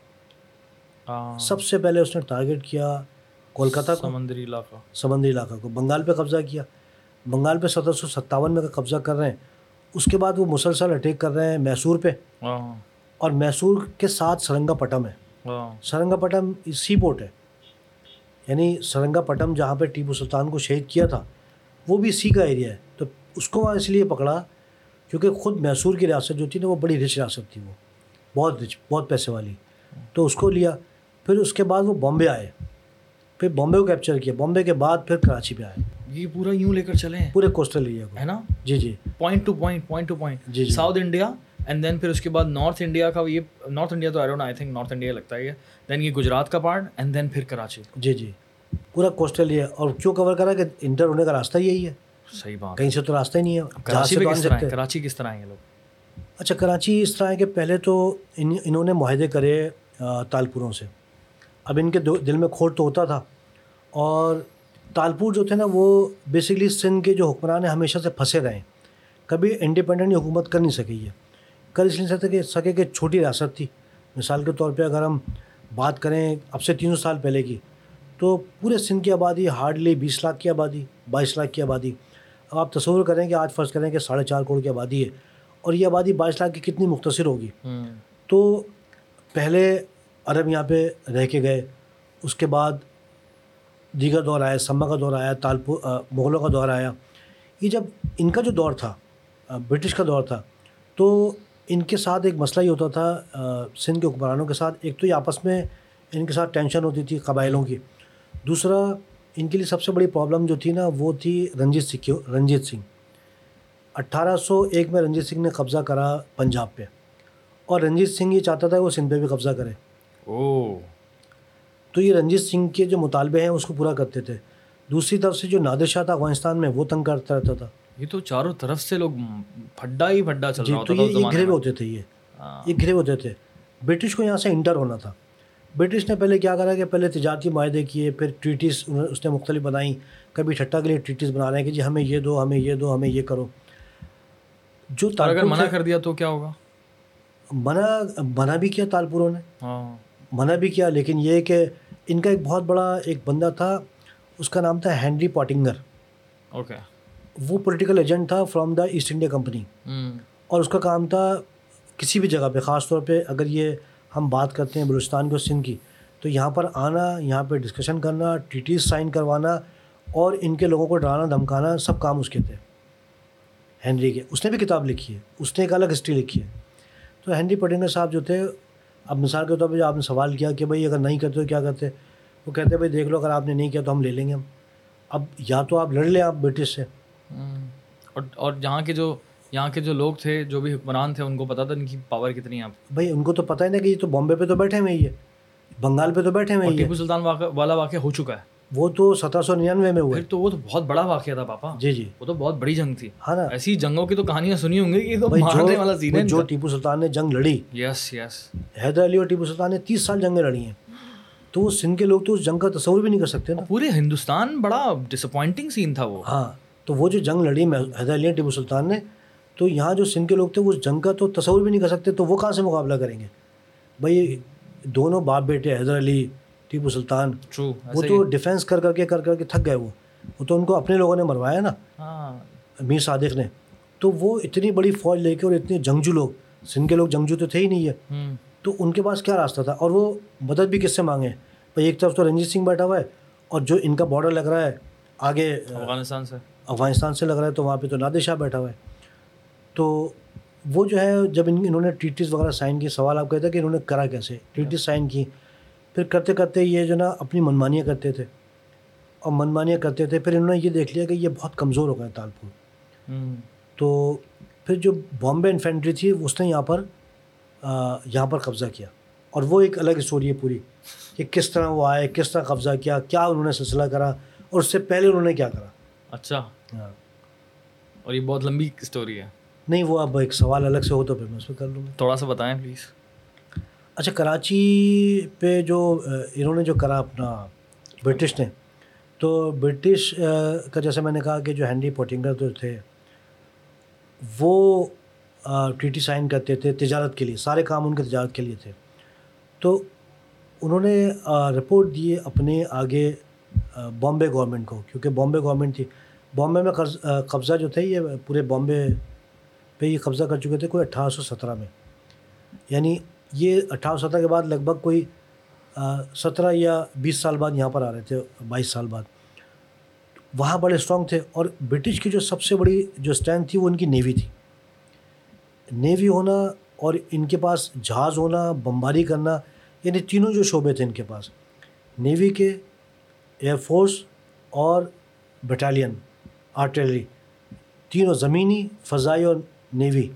سب سے پہلے اس نے ٹارگیٹ کیا کولکاتہ کو۔ سمندری علاقہ۔ سمندری علاقہ کو۔ بنگال پہ قبضہ کیا۔ بنگال پہ سترہ سو ستاون میں قبضہ کر رہے ہیں۔ اس کے بعد وہ مسلسل اٹیک کر رہے ہیں میسور پہ۔ اور میسور کے ساتھ سرنگا پٹم ہے۔ سرنگا پٹم سی پورٹ ہے۔ یعنی سرنگا پٹم جہاں پہ ٹیپو سلطان کو شہید کیا تھا وہ بھی سی کا ایریا ہے۔ تو اس کو وہاں اس لیے پکڑا کیونکہ خود میسور کی ریاست جو تھی نا وہ بڑی رچ ریاست تھی وہ۔ بہت رچ بہت پیسے والی۔ تو اس کو لیا پھر اس کے بعد وہ بامبے آئے۔ پھر بامبے کو کیپچر کیا۔ بامبے کے بعد پھر کراچی پہ آئے۔ یہ پورا یوں لے کر چلے ہیں؟ پورے کوسٹل ایریا کو۔ ہے نا؟ جی جی۔ Point to point point to point G south India and then پھر اس کے بعد نارتھ انڈیا کا یہ نارتھ انڈیا تو آئی تھنک نارتھ انڈیا لگتا ہے۔ یہ دین یہ گجرات کا پارٹ اینڈ دین پھر کراچی۔ جی جی۔ پورا کوسٹل ایریا اور کیوں کور کرا کہ انٹر ہونے کا راستہ یہی ہے؟ صحیح بات۔ کہیں سے تو راستہ ہی نہیں ہے۔ کراچی کس طرح کراچی کس طرح ہیں لوگ؟ اچھا کراچی اس طرح ہے کہ پہلے تو ان، انہوں نے معاہدے کرے تالپوروں سے۔ اب ان کے دل میں کھوٹ تو ہوتا تھا۔ اور تالپور جو تھے نا، وہ بیسکلی سندھ کے جو حکمران ہیں، ہمیشہ سے پھنسے رہے کبھی انڈیپینڈنٹ حکومت کر نہیں سکی ہے کر اس لیے کہ، سکے کہ چھوٹی ریاست تھی۔ مثال کے طور پہ اگر ہم بات کریں اب سے تین سو سال پہلے کی، تو پورے سندھ کی آبادی، ہارڈلی بیس لاکھ کی آبادی، بائیس لاکھ کی آبادی۔ اب آپ تصور کریں کہ، آج فرض کریں کہ ساڑھے چار کروڑ کی آبادی ہے۔ اور یہ آبادی بائیس لاکھ کی کتنی مختصر ہوگی؟ تو پہلے عرب یہاں پہ رہ کے گئے اس کے بعد دیگر دور آیا سمبا کا دور آیا تالپور مغلوں کا دور آیا۔ یہ جب ان کا جو دور تھا برٹش کا دور تھا تو ان کے ساتھ ایک مسئلہ یہ ہوتا تھا سندھ کے حکمرانوں کے ساتھ۔ ایک تو یہ آپس میں ان کے ساتھ ٹینشن ہوتی تھی قبائلوں کی۔ دوسرا ان کے لیے سب سے بڑی پرابلم جو تھی نا وہ تھی رنجیت سنگھ رنجیت سنگھ۔ اٹھارہ سو ایک میں رنجیت سنگھ نے قبضہ کرا پنجاب پہ۔ اور رنجیت سنگھ یہ چاہتا تھا کہ وہ سندھ پہ بھی قبضہ کرے۔ او تو یہ رنجیت سنگھ کے جو مطالبے ہیں اس کو پورا کرتے تھے۔ دوسری طرف سے جو نادر شاہ تھا افغانستان میں وہ تنگ کرتا رہتا تھا۔ یہ تو چاروں طرف سے لوگ پھڈا ہی پھڈا چل جی رہا تو یہ گھرے ہوتے تھے یہ۔ ہاں۔ یہ گھرے ہوتے تھے۔ برٹش کو یہاں سے انٹر ہونا تھا۔ برٹش نے پہلے کیا کرا کہ پہلے تجارتی معاہدے کیے پھر ٹریٹیز اس نے مختلف بنائیں کبھی ٹھٹا کے لیے ٹریٹیز بنا رہے ہیں کہ جی ہمیں یہ دو ہمیں یہ دو ہمیں یہ کرو۔ جو اگر تالپور منع کر دیا تو کیا ہوگا؟ منع منع بھی کیا تالپوروں نے؟ ہاں۔ منع بھی کیا لیکن یہ کہ ان کا ایک بہت بڑا ایک بندہ تھا اس کا نام تھا ہینری پاٹنگر اوکے۔ وہ پولیٹیکل ایجنٹ تھا from the East India Company اور اس کا کام تھا کسی بھی جگہ پہ خاص طور پہ اگر یہ ہم بات کرتے ہیں بلوچستان کی اور سندھ کی تو یہاں پر آنا یہاں پہ ڈسکشن کرنا ٹریٹیز سائن کروانا اور ان کے لوگوں کو ڈرانا دھمکانا سب کام اس کے تھے۔ ہینری کے اس نے بھی کتاب لکھی ہے۔ اس نے ایک الگ ہسٹری لکھی ہے۔ تو ہینری پٹنگر صاحب جو تھے اب مثال کے طور پہ جو آپ نے سوال کیا کہ بھائی اگر نہیں کرتے تو کیا کرتے؟ وہ کہتے بھائی دیکھ لو اگر آپ نے نہیں کیا تو ہم لے لیں گے ہم۔ اب یا تو آپ لڑ لیں آپ برٹش سے۔ اور اور یہاں کے جو یہاں کے جو لوگ تھے جو بھی حکمران تھے ان کو پتا تھا ان کی پاور کتنی ہے؟ اب بھائی ان کو تو پتہ ہی نہیں کہ یہ تو بامبے پہ تو بیٹھے ہوئے ہی ہے بنگال پہ تو بیٹھے ہوئے ہی ہے ٹیپو سلطان واقع والا واقعہ ہو چکا ہے۔ وہ تو سترہ سو ننانوے میں ہوئے۔ پھر تو وہ تو بہت بڑا واقعہ تھا پاپا۔ جی جی۔ وہ تو بہت بڑی جنگ تھی۔ ہاں نا۔ ایسی جنگوں کی تو کہانیاں سنی ہوں گی کہ تو مارنے والا سین جو ہے جو ٹیپو سلطان نے جنگ لڑی۔ یس یس۔ حیدر علی اور ٹیپو سلطان نے تیس سال جنگیں لڑی ہیں۔ تو وہ سندھ کے لوگ تو اس جنگ کا تصور بھی نہیں کر سکتے نا۔ پورے ہندوستان بڑا ڈس اپوائنٹنگ سین تھا وہ۔ ہاں تو وہ جو جنگ لڑی حیدر علی ٹیپو سلطان نے تو یہاں جو سندھ کے لوگ تھے وہ اس جنگ کا تو تصور بھی نہیں کر سکتے تو وہ کہاں سے مقابلہ کریں گے؟ بھائی دونوں باپ بیٹے حیدر علی ٹیپو سلطان۔ وہ تو ڈیفینس کر کر کے کر کر کے تھک گئے وہ۔ وہ تو ان کو اپنے لوگوں نے مروایا نا۔ ہاں۔ میر صادق نے۔ تو وہ اتنی بڑی فوج لے کے اور اتنے جنگجو لوگ سندھ کے لوگ جنگجو تو تھے ہی نہیں ہے۔ تو ان کے پاس کیا راستہ تھا؟ اور وہ مدد بھی کس سے مانگے؟ بھائی ایک طرف تو رنجیت سنگھ بیٹھا ہوا ہے اور جو ان کا بارڈر لگ رہا ہے آگے افغانستان سے۔ افغانستان سے لگ رہا ہے تو وہاں پہ تو نادر شاہ بیٹھا ہوا ہے۔ تو وہ جو ہے جب ان انہوں نے ٹریٹیز وغیرہ سائن کی سوال آپ کہتے ہیں کہ انہوں نے کرا کیسے؟ ٹریٹیز سائن کی۔ پھر کرتے کرتے یہ جو نا اپنی منمانیاں کرتے تھے۔ اور منمانیاں کرتے تھے پھر انہوں نے یہ دیکھ لیا کہ یہ بہت کمزور ہو گئے تالپور تو پھر جو بامبے انفینٹری تھی اس نے یہاں پر یہاں پر قبضہ کیا۔ اور وہ ایک الگ اسٹوری ہے پوری کہ کس طرح وہ آئے کس طرح قبضہ کیا کیا انہوں نے سلسلہ کرا اور اس سے پہلے انہوں نے کیا کرا۔ اچھا۔ ہاں۔ اور یہ بہت لمبی اسٹوری ہے۔ نہیں وہ اب ایک سوال الگ سے ہو تو پھر میں اس پہ کر لوں گا۔ تھوڑا سا بتائیں پلیز۔ اچھا کراچی پہ جو انہوں نے جو کرا اپنا برٹش نے، تو برٹش کا جیسے میں نے کہا کہ جو ہینری پوٹنگر جو تھے، وہ ٹریٹی سائن کرتے تھے تجارت کے لیے، سارے کام ان کے تجارت کے لیے تھے۔ تو انہوں نے رپورٹ دیے اپنے آگے بامبے گورنمنٹ کو، کیونکہ بامبے گورنمنٹ تھی۔ بامبے میں قرض قبضہ جو تھے، یہ پورے بامبے پہ یہ قبضہ کر چکے تھے، کوئی اٹھارہ سو سترہ میں۔ یعنی یہ اٹھارہ سترہ کے بعد لگ بھگ کوئی سترہ یا بیس سال بعد یہاں پر آ رہے تھے بائیس سال بعد۔ وہاں بڑے اسٹرانگ تھے اور برٹش کی جو سب سے بڑی جو اسٹرینتھ تھی وہ ان کی نیوی تھی۔ نیوی ہونا اور ان کے پاس جہاز ہونا بمباری کرنا یعنی تینوں جو شعبے تھے ان کے پاس۔ نیوی کے ایئر فورس اور بٹالین آرٹلری تینوں زمینی فضائی اور نیوی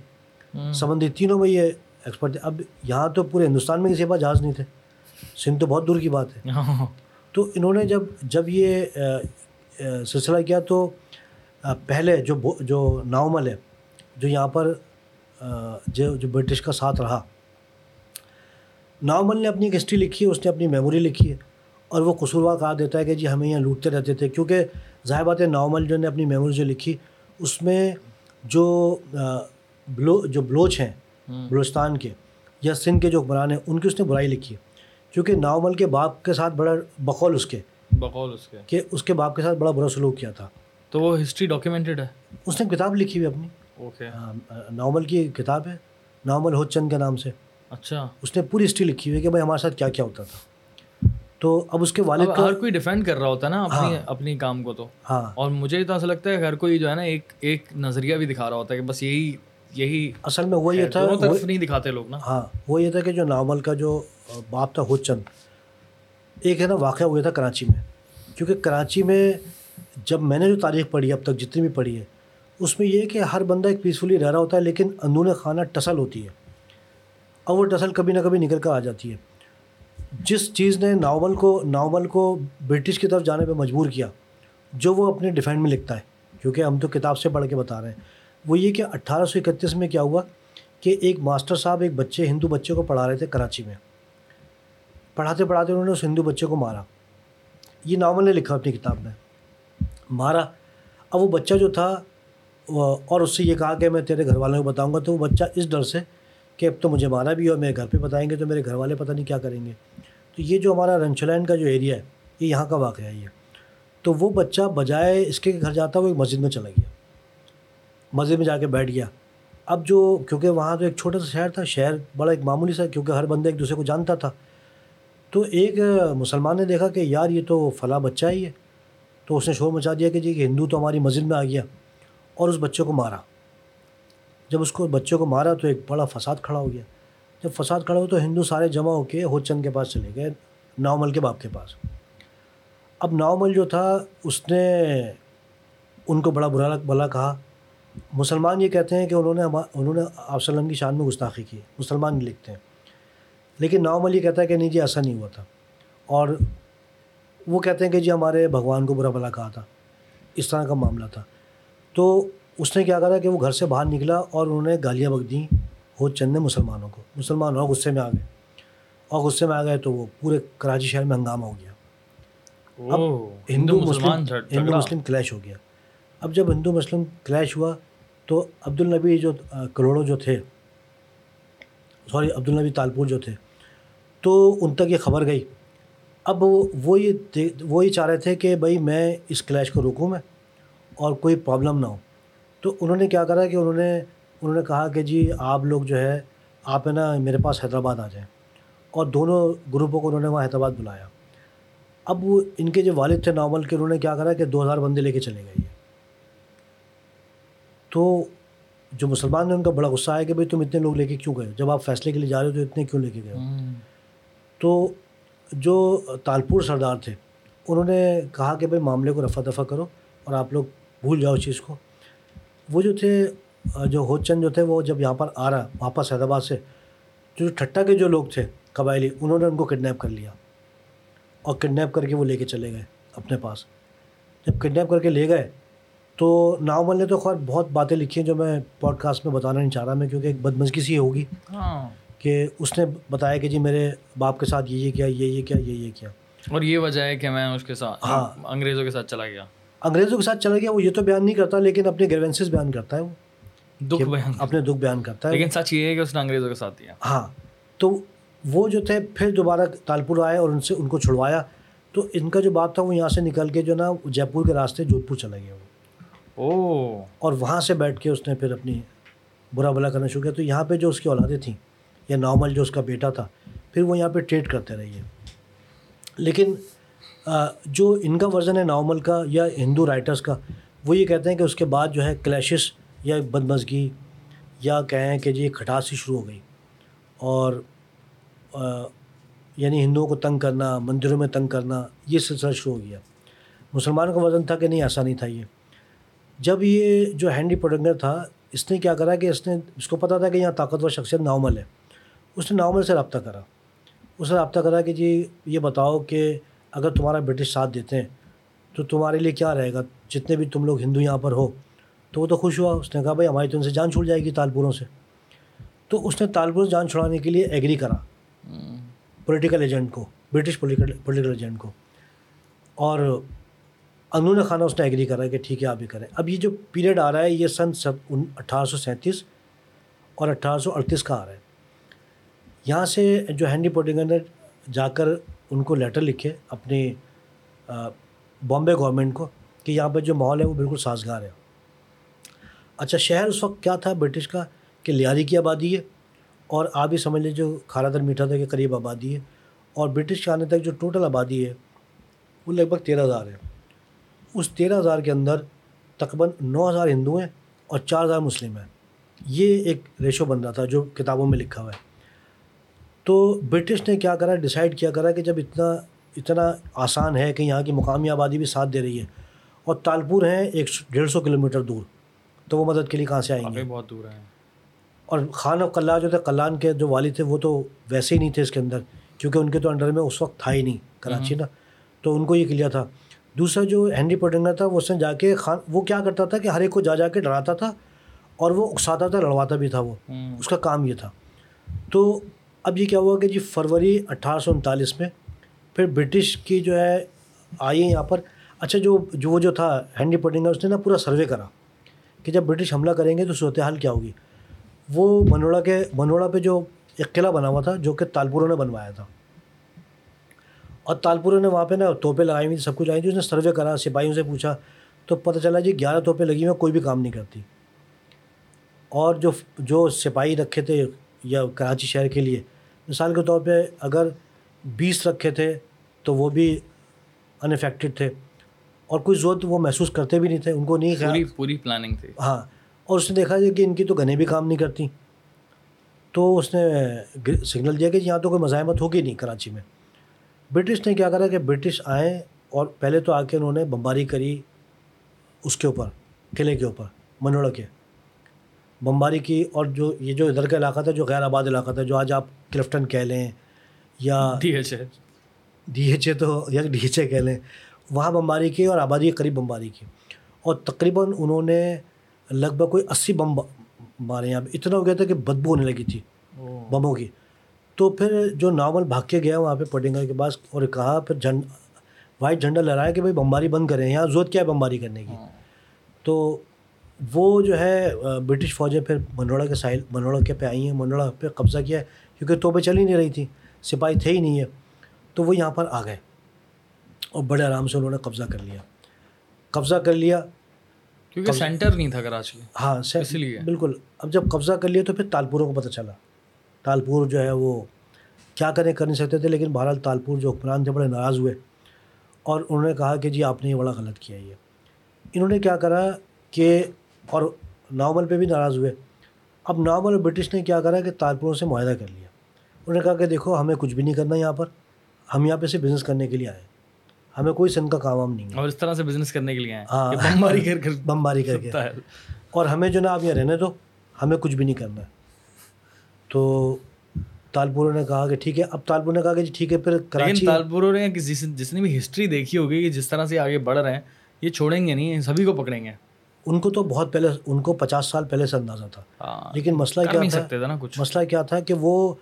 سمندری تینوں میں یہ ایکسپرٹ تھے اب یہاں تو پورے ہندوستان میں کسی کے پاس جہاز نہیں تھے۔ سندھ تو بہت دور کی بات ہے۔ تو انہوں نے جب جب یہ سلسلہ کیا تو پہلے جو جو ناؤمل ہے جو یہاں پر جو جو برٹش کا ساتھ رہا ناؤمل نے اپنی ایک ہسٹری لکھی ہے اس نے اپنی میموری لکھی ہے اور وہ قصوروار کہا دیتا ہے کہ جی ہمیں یہاں لوٹتے رہتے تھے کیونکہ ظاہر بات ہے ناؤمل جو نے اپنی میموری جو لکھی اس میں جو بلو جو بلوچ ہیں بلوچستان کے یا سندھ کے جو حکمران ہیں ان کی اس نے برائی لکھی ہے۔ کیونکہ ناؤمل کے باپ کے ساتھ بڑا بقول اس کے بقول اس کے۔ کہ اس کے باپ کے ساتھ بڑا برا سلوک کیا تھا۔ تو وہ ہسٹری ڈاکیومنٹڈ ہے۔ اس نے کتاب لکھی ہوئی اپنی۔ اوکے ناول کی کتاب ہے ناول ہو چند کے نام سے۔ اچھا۔ اس نے پوری ہسٹری لکھی ہوئی کہ بھائی ہمارے ساتھ کیا کیا ہوتا تھا۔ تو اب اس کے والد ہر کوئی ڈیفینڈ کر رہا ہوتا ہے نا اپنی اپنی کام کو تو۔ ہاں۔ اور مجھے تو ایسا لگتا ہے ہر کوئی جو ہے نا ایک ایک نظریہ بھی دکھا رہا ہوتا ہے کہ بس یہی یہی اصل میں وہ یہ تھا طرف نہیں دکھاتے لوگ نا۔ ہاں وہ یہ تھا کہ جو ناول کا جو باپ تھا چند ایک ہے نا واقعہ ہوا تھا کراچی میں۔ کیونکہ کراچی میں جب میں نے جو تاریخ پڑھی اب تک جتنی بھی پڑھی ہے اس میں یہ کہ ہر بندہ ایک پیسفلی رہ رہا ہوتا ہے لیکن اندرون خانہ ٹسل ہوتی ہے۔ اور وہ ٹسل کبھی نہ کبھی نکل کر آ جاتی ہے۔ جس چیز نے ناول کو ناول کو برٹش کی طرف جانے پہ مجبور کیا جو وہ اپنے ڈیفینڈ میں لکھتا ہے۔ کیونکہ ہم تو کتاب سے پڑھ کے بتا رہے ہیں۔ وہ یہ کہ اٹھارہ سو اکتیس میں کیا ہوا کہ ایک ماسٹر صاحب ایک بچے ہندو بچے کو پڑھا رہے تھے کراچی میں۔ پڑھاتے پڑھاتے انہوں نے اس ہندو بچے کو مارا۔ یہ ناول نے لکھا اپنی کتاب میں۔ مارا۔ اب وہ بچہ جو تھا اور اس سے یہ کہا کہ میں تیرے گھر والوں کو بتاؤں گا، تو وہ بچہ اس ڈر سے کہ اب تو مجھے مارا بھی اور میرے گھر پہ بتائیں گے تو میرے گھر والے پتہ نہیں کیا کریں گے۔ تو یہ جو ہمارا رنچلائن کا جو ایریا ہے، یہ یہاں کا واقعہ ہے یہ۔ تو وہ بچہ بجائے اس کے گھر جاتا، وہ ایک مسجد میں چلا گیا۔ مسجد میں جا کے بیٹھ گیا۔ اب جو کیونکہ وہاں تو ایک چھوٹا سا شہر تھا، شہر بڑا ایک معمولی سا کیونکہ ہر بندہ ایک دوسرے کو جانتا تھا۔ تو ایک مسلمان نے دیکھا کہ یار یہ تو فلاں بچہ ہی ہے۔ تو اس نے شور مچا دیا کہ جی کہ ہندو تو ہماری مسجد میں آ گیا اور اس بچے کو مارا۔ جب اس کو بچے کو مارا تو ایک بڑا فساد کھڑا ہو گیا۔ جب فساد کھڑا ہوا تو ہندو سارے جمع ہو کے ہو چند کے پاس چلے گئے ناؤمل کے باپ کے پاس۔ اب ناؤمل جو تھا، اس نے ان کو بڑا برا بلا کہا مسلمان یہ کہتے ہیں کہ انہوں نے انہوں نے آپ وسلم کی شان میں گستاخی کی مسلمان لکھتے ہیں۔ لیکن ناؤمل یہ کہتا ہے کہ نہیں جی ایسا نہیں ہوا تھا۔ اور وہ کہتے ہیں کہ جی ہمارے بھگوان کو برا بلا کہا تھا۔ اس طرح کا معاملہ تھا۔ تو اس نے کیا کرا کہ وہ گھر سے باہر نکلا اور انہوں نے گالیاں بک دیں ہو چند مسلمانوں کو۔ مسلمان اور غصے میں آ گئے۔ اور غصے میں آ گئے تو وہ پورے کراچی شہر میں ہنگامہ ہو گیا۔ اب ہندو مسلم ہندو مسلم کلیش ہو گیا۔ اب جب ہندو مسلم کلیش ہوا تو عبد النبی جو کروڑوں جو تھے، سوری عبد النبی تالپور جو تھے، تو ان تک یہ خبر گئی۔ اب وہ یہ وہ یہ چاہ رہے تھے کہ بھائی میں اس کلیش کو روکوں میں اور کوئی پرابلم نہ ہو۔ تو انہوں نے کیا کرا کہ انہوں نے انہوں نے کہا کہ جی آپ لوگ جو ہے، آپ ہے نا میرے پاس حیدرآباد آ جائیں۔ اور دونوں گروپوں کو انہوں نے وہاں حیدرآباد بلایا۔ اب وہ ان کے جو والد تھے نارمل کے انہوں نے کیا کرا کہ دو ہزار بندے لے کے چلے گئے۔ تو جو مسلمان نے ان کا بڑا غصہ آیا کہ بھائی تم اتنے لوگ لے کے کیوں گئے جب آپ فیصلے کے لیے جا رہے ہو تو اتنے کیوں لے کے گئے تو جو تالپور سردار تھے انہوں نے کہا کہ بھائی معاملے کو رفع دفع کرو اور آپ لوگ بھول جاؤ اس چیز کو۔ وہ جو تھے جو ہو چند جو تھے وہ جب یہاں پر آ رہا واپس حیدرآباد سے جو ٹھٹا کے جو لوگ تھے قبائلی انہوں نے ان کو کڈنیپ کر لیا اور کڈنیپ کر کے وہ لے کے چلے گئے اپنے پاس۔ جب کڈنیپ کر کے لے گئے تو ناول نے تو خیر بہت باتیں لکھی ہیں جو میں پوڈ کاسٹ میں بتانا نہیں چاہ رہا میں کیونکہ ایک بدمزگی سی ہوگی ہاں۔ کہ اس نے بتایا کہ جی میرے باپ کے ساتھ یہ یہ کیا یہ یہ کیا یہ یہ کیا۔ اور یہ وجہ ہے کہ میں اس کے ساتھ ہاں۔ انگریزوں کے ساتھ چلا گیا۔ انگریزوں کے ساتھ چلا گیا وہ یہ تو بیان نہیں کرتا لیکن اپنے گریونسز بیان کرتا ہے وہ۔ دکھ بیان۔ اپنے دکھ بیان کرتا ہے۔ لیکن سچ یہ ہے کہ اس نے انگریزوں کے ساتھ دیا۔ ہاں۔ تو وہ جو تھے پھر دوبارہ تالپور آئے اور ان سے ان کو چھڑوایا۔ تو ان کا جو بات تھا وہ یہاں سے نکل کے جو نا جے پور کے راستے جودھ پور چلا گیا وہ۔ اور وہاں سے بیٹھ کے اس نے پھر اپنی برا بلا کرنا شروع کیا۔ تو یہاں پہ جو اس کی اولادیں تھیں، یا نارمل جو اس کا بیٹا تھا، پھر وہ یہاں پہ ٹریڈ کرتے رہیے لیکن جو ان کا ورژن ہے نارمل کا یا ہندو رائٹرس کا، وہ یہ کہتے ہیں کہ اس کے بعد جو ہے کلیشز یا بدمزگی یا کہیں کہ جی کھٹاس ہی شروع ہو گئی۔ اور یعنی ہندوؤں کو تنگ کرنا، مندروں میں تنگ کرنا، یہ سلسلہ شروع ہو گیا۔ مسلمانوں کا وزن تھا کہ نہیں، ایسا نہیں تھا یہ۔ جب یہ جو ہینڈی پروڈنگر تھا اس نے کیا کرا کہ اس نے اس کو پتہ تھا کہ یہاں طاقتور شخصیت ناؤمل ہے۔ اس نے ناؤمل سے رابطہ کرا۔ اس نے رابطہ کرا کہ جی یہ بتاؤ کہ اگر تمہارا برٹش ساتھ دیتے ہیں تو تمہارے لیے کیا رہے گا؟ جتنے بھی تم لوگ ہندو یہاں پر ہو تو وہ تو خوش ہوا۔ اس نے کہا بھائی ہماری تو ان سے جان چھوڑ جائے گی تالپوروں سے۔ تو اس نے تالپور سے جان چھڑانے کے لیے ایگری کرا۔ پولیٹیکل ایجنٹ کو برٹش پولیٹیکل ایجنٹ کو۔ اور انہوں خانہ اس نے ایگری کرا کہ ٹھیک ہے، آپ بھی کریں۔ اب یہ جو پیریڈ آ رہا ہے، یہ سن سب اٹھارہ سو سینتیس اور اٹھارہ سو اڑتیس کا آ رہا ہے۔ یہاں سے جو ہینڈی پوٹنگر نے جا کر ان کو لیٹر لکھے اپنی بامبے گورنمنٹ کو کہ یہاں پہ جو ماحول ہے وہ بالکل سازگار ہے۔ اچھا شہر اس وقت کیا تھا برٹش کا؟ کہ لیاری کی آبادی ہے اور آپ ہی سمجھ لیجیے جو کھارا در میٹھا تھا کے قریب آبادی ہے اور برٹش کے آنے تک جو ٹوٹل آبادی ہے وہ لگ بھگ تیرہ ہزار ہے۔ اس تیرہ ہزار کے اندر تقریباً نو ہزار ہندو ہیں اور چار ہزار مسلم ہیں۔ یہ ایک ریشو بن رہا تھا جو کتابوں میں لکھا ہوا ہے۔ تو برٹش نے کیا کرا ڈیسائیڈ کیا کرا کہ جب اتنا اتنا آسان ہے کہ یہاں کی مقامی آبادی بھی ساتھ دے رہی ہے اور تالپور ہیں ایک ڈیڑھ سو کلو میٹر دور تو وہ مدد کے لیے کہاں سے آئیں گے؟ بہت دور ہیں۔ اور خان اور قلعہ جو تھے کلان کے جو والد تھے وہ تو ویسے ہی نہیں تھے اس کے اندر کیونکہ ان کے تو انڈر میں اس وقت تھا ہی نہیں کراچی نا۔ تو ان کو یہ کلیا تھا۔ دوسرا جو ہینری پوٹنگر تھا وہ اس نے جا کے خان وہ کیا کرتا تھا کہ ہر ایک کو جا جا کے ڈراتا تھا اور وہ اکساتا تھا لڑواتا بھی تھا وہ۔ اس کا کام یہ تھا۔ تو اب یہ کیا ہوا کہ جی فروری اٹھارہ سو انتالیس میں پھر برٹش کی جو ہے آئی یہاں پر۔ اچھا جو جو وہ جو تھا ہینری پوٹنگر اس نے نا پورا سروے کرا کہ جب برٹش حملہ کریں گے تو صورتحال کیا ہوگی۔ وہ منوڑا کے منوڑا پہ جو ایک قلعہ بنا ہوا تھا جو کہ تالپوروں نے بنوایا تھا۔ اور تالپوروں نے وہاں پہ نا توپیں لگائی ہوئی سب کچھ آئی تھی اس نے سروے کرا سپاہیوں سے پوچھا تو پتہ چلا جی گیارہ توپیں لگی ہوئی کوئی بھی کام نہیں کرتی۔ اور جو جو سپاہی رکھے تھے یا کراچی شہر کے لیے مثال کے طور پہ اگر بیس رکھے تھے تو وہ بھی ان افیکٹڈ تھے۔ اور کوئی ضرورت وہ محسوس کرتے بھی نہیں تھے ان کو نہیں پوری پوری پلاننگ تھی۔ ہاں اور اس نے دیکھا کہ ان کی تو گنے بھی کام نہیں کرتی۔ تو اس نے سگنل دیا کہ یہاں تو کوئی مزاحمت ہوگی نہیں کراچی میں۔ برٹش نے کیا کرا کہ برٹش آئیں اور پہلے تو آ کے انہوں نے بمباری کری اس کے اوپر قلعے کے اوپر منوڑا کے۔ بمباری کی اور جو یہ جو ادھر کا علاقہ تھا جو غیر آباد علاقہ تھا جو آج آپ کلفٹن کہہ لیں یا D H A. D H A تو یا ڈی ایچ اے کہہ لیں وہاں بمباری کی اور آبادی کے قریب بمباری کی۔ اور تقریباً انہوں نے لگ بھگ کوئی اسی بم مارے یہاں اتنا ہو گیا تھا کہ بدبو ہونے لگی تھی بموں کی۔ تو پھر جو نارمل بھاگ کے گیا وہاں پہ پٹنگر کے پاس اور کہا پھر جھنڈ وائٹ جھنڈا لہرایا کہ بھائی بمباری بند کریں یہاں ضرورت کیا ہے بمباری کرنے کی؟ تو وہ جو ہے برٹش فوجیں پھر منوڑا کے ساحل منوڑا کے پہ آئی ہیں منوڑا پہ قبضہ کیا ہے کیونکہ توپیں چل ہی نہیں رہی تھیں سپاہی تھے ہی نہیں ہے تو وہ یہاں پر آ گئے اور بڑے آرام سے انہوں نے قبضہ کر لیا۔ قبضہ کر لیا۔ کیونکہ سینٹر نہیں تھا کراچی۔ ہاں اس لیے۔ بالکل۔ اب جب قبضہ کر لیا تو پھر تالپوروں کو پتہ چلا۔ تالپور جو ہے وہ کیا کریں کر نہیں سکتے تھے لیکن بہرحال تالپور جو حکمران تھے بڑے ناراض ہوئے اور انہوں نے کہا کہ جی آپ نے یہ بڑا غلط کیا یہ۔ انہوں نے کیا کرا کہ اور نارمل پہ بھی ناراض ہوئے۔ اب نارمل اور برٹش نے کیا کرا کہ تالپوروں سے معاہدہ کر لیا۔ انہوں نے کہا کہ دیکھو ہمیں کچھ بھی نہیں کرنا یہاں پر ہم یہاں پہ سے بزنس کرنے کے لیے آئے ہمیں کوئی سن کا کام وام نہیں ہے۔ اور اس طرح سے بزنس کرنے کے لیے آئے ہاں۔ بمباری کر کر بمباری کر کے۔ اور ہمیں جو نا آپ یہاں رہنے دو ہمیں کچھ بھی نہیں کرنا۔ ہے تو تالپوروں نے کہا کہ ٹھیک ہے اب تالپور نے کہا کہ جی ٹھیک ہے پھر کراچی تالپوروں نے جس نے بھی ہسٹری دیکھی ہوگی کہ جس طرح سے آگے بڑھ رہے ہیں یہ چھوڑیں گے نہیں سبھی کو پکڑیں گے۔ ان کو تو بہت پہلے ان کو پچاس سال پہلے سے اندازہ تھا۔ ہاں، لیکن مسئلہ کیا تھا؟ مسئلہ کیا تھا کہ وہ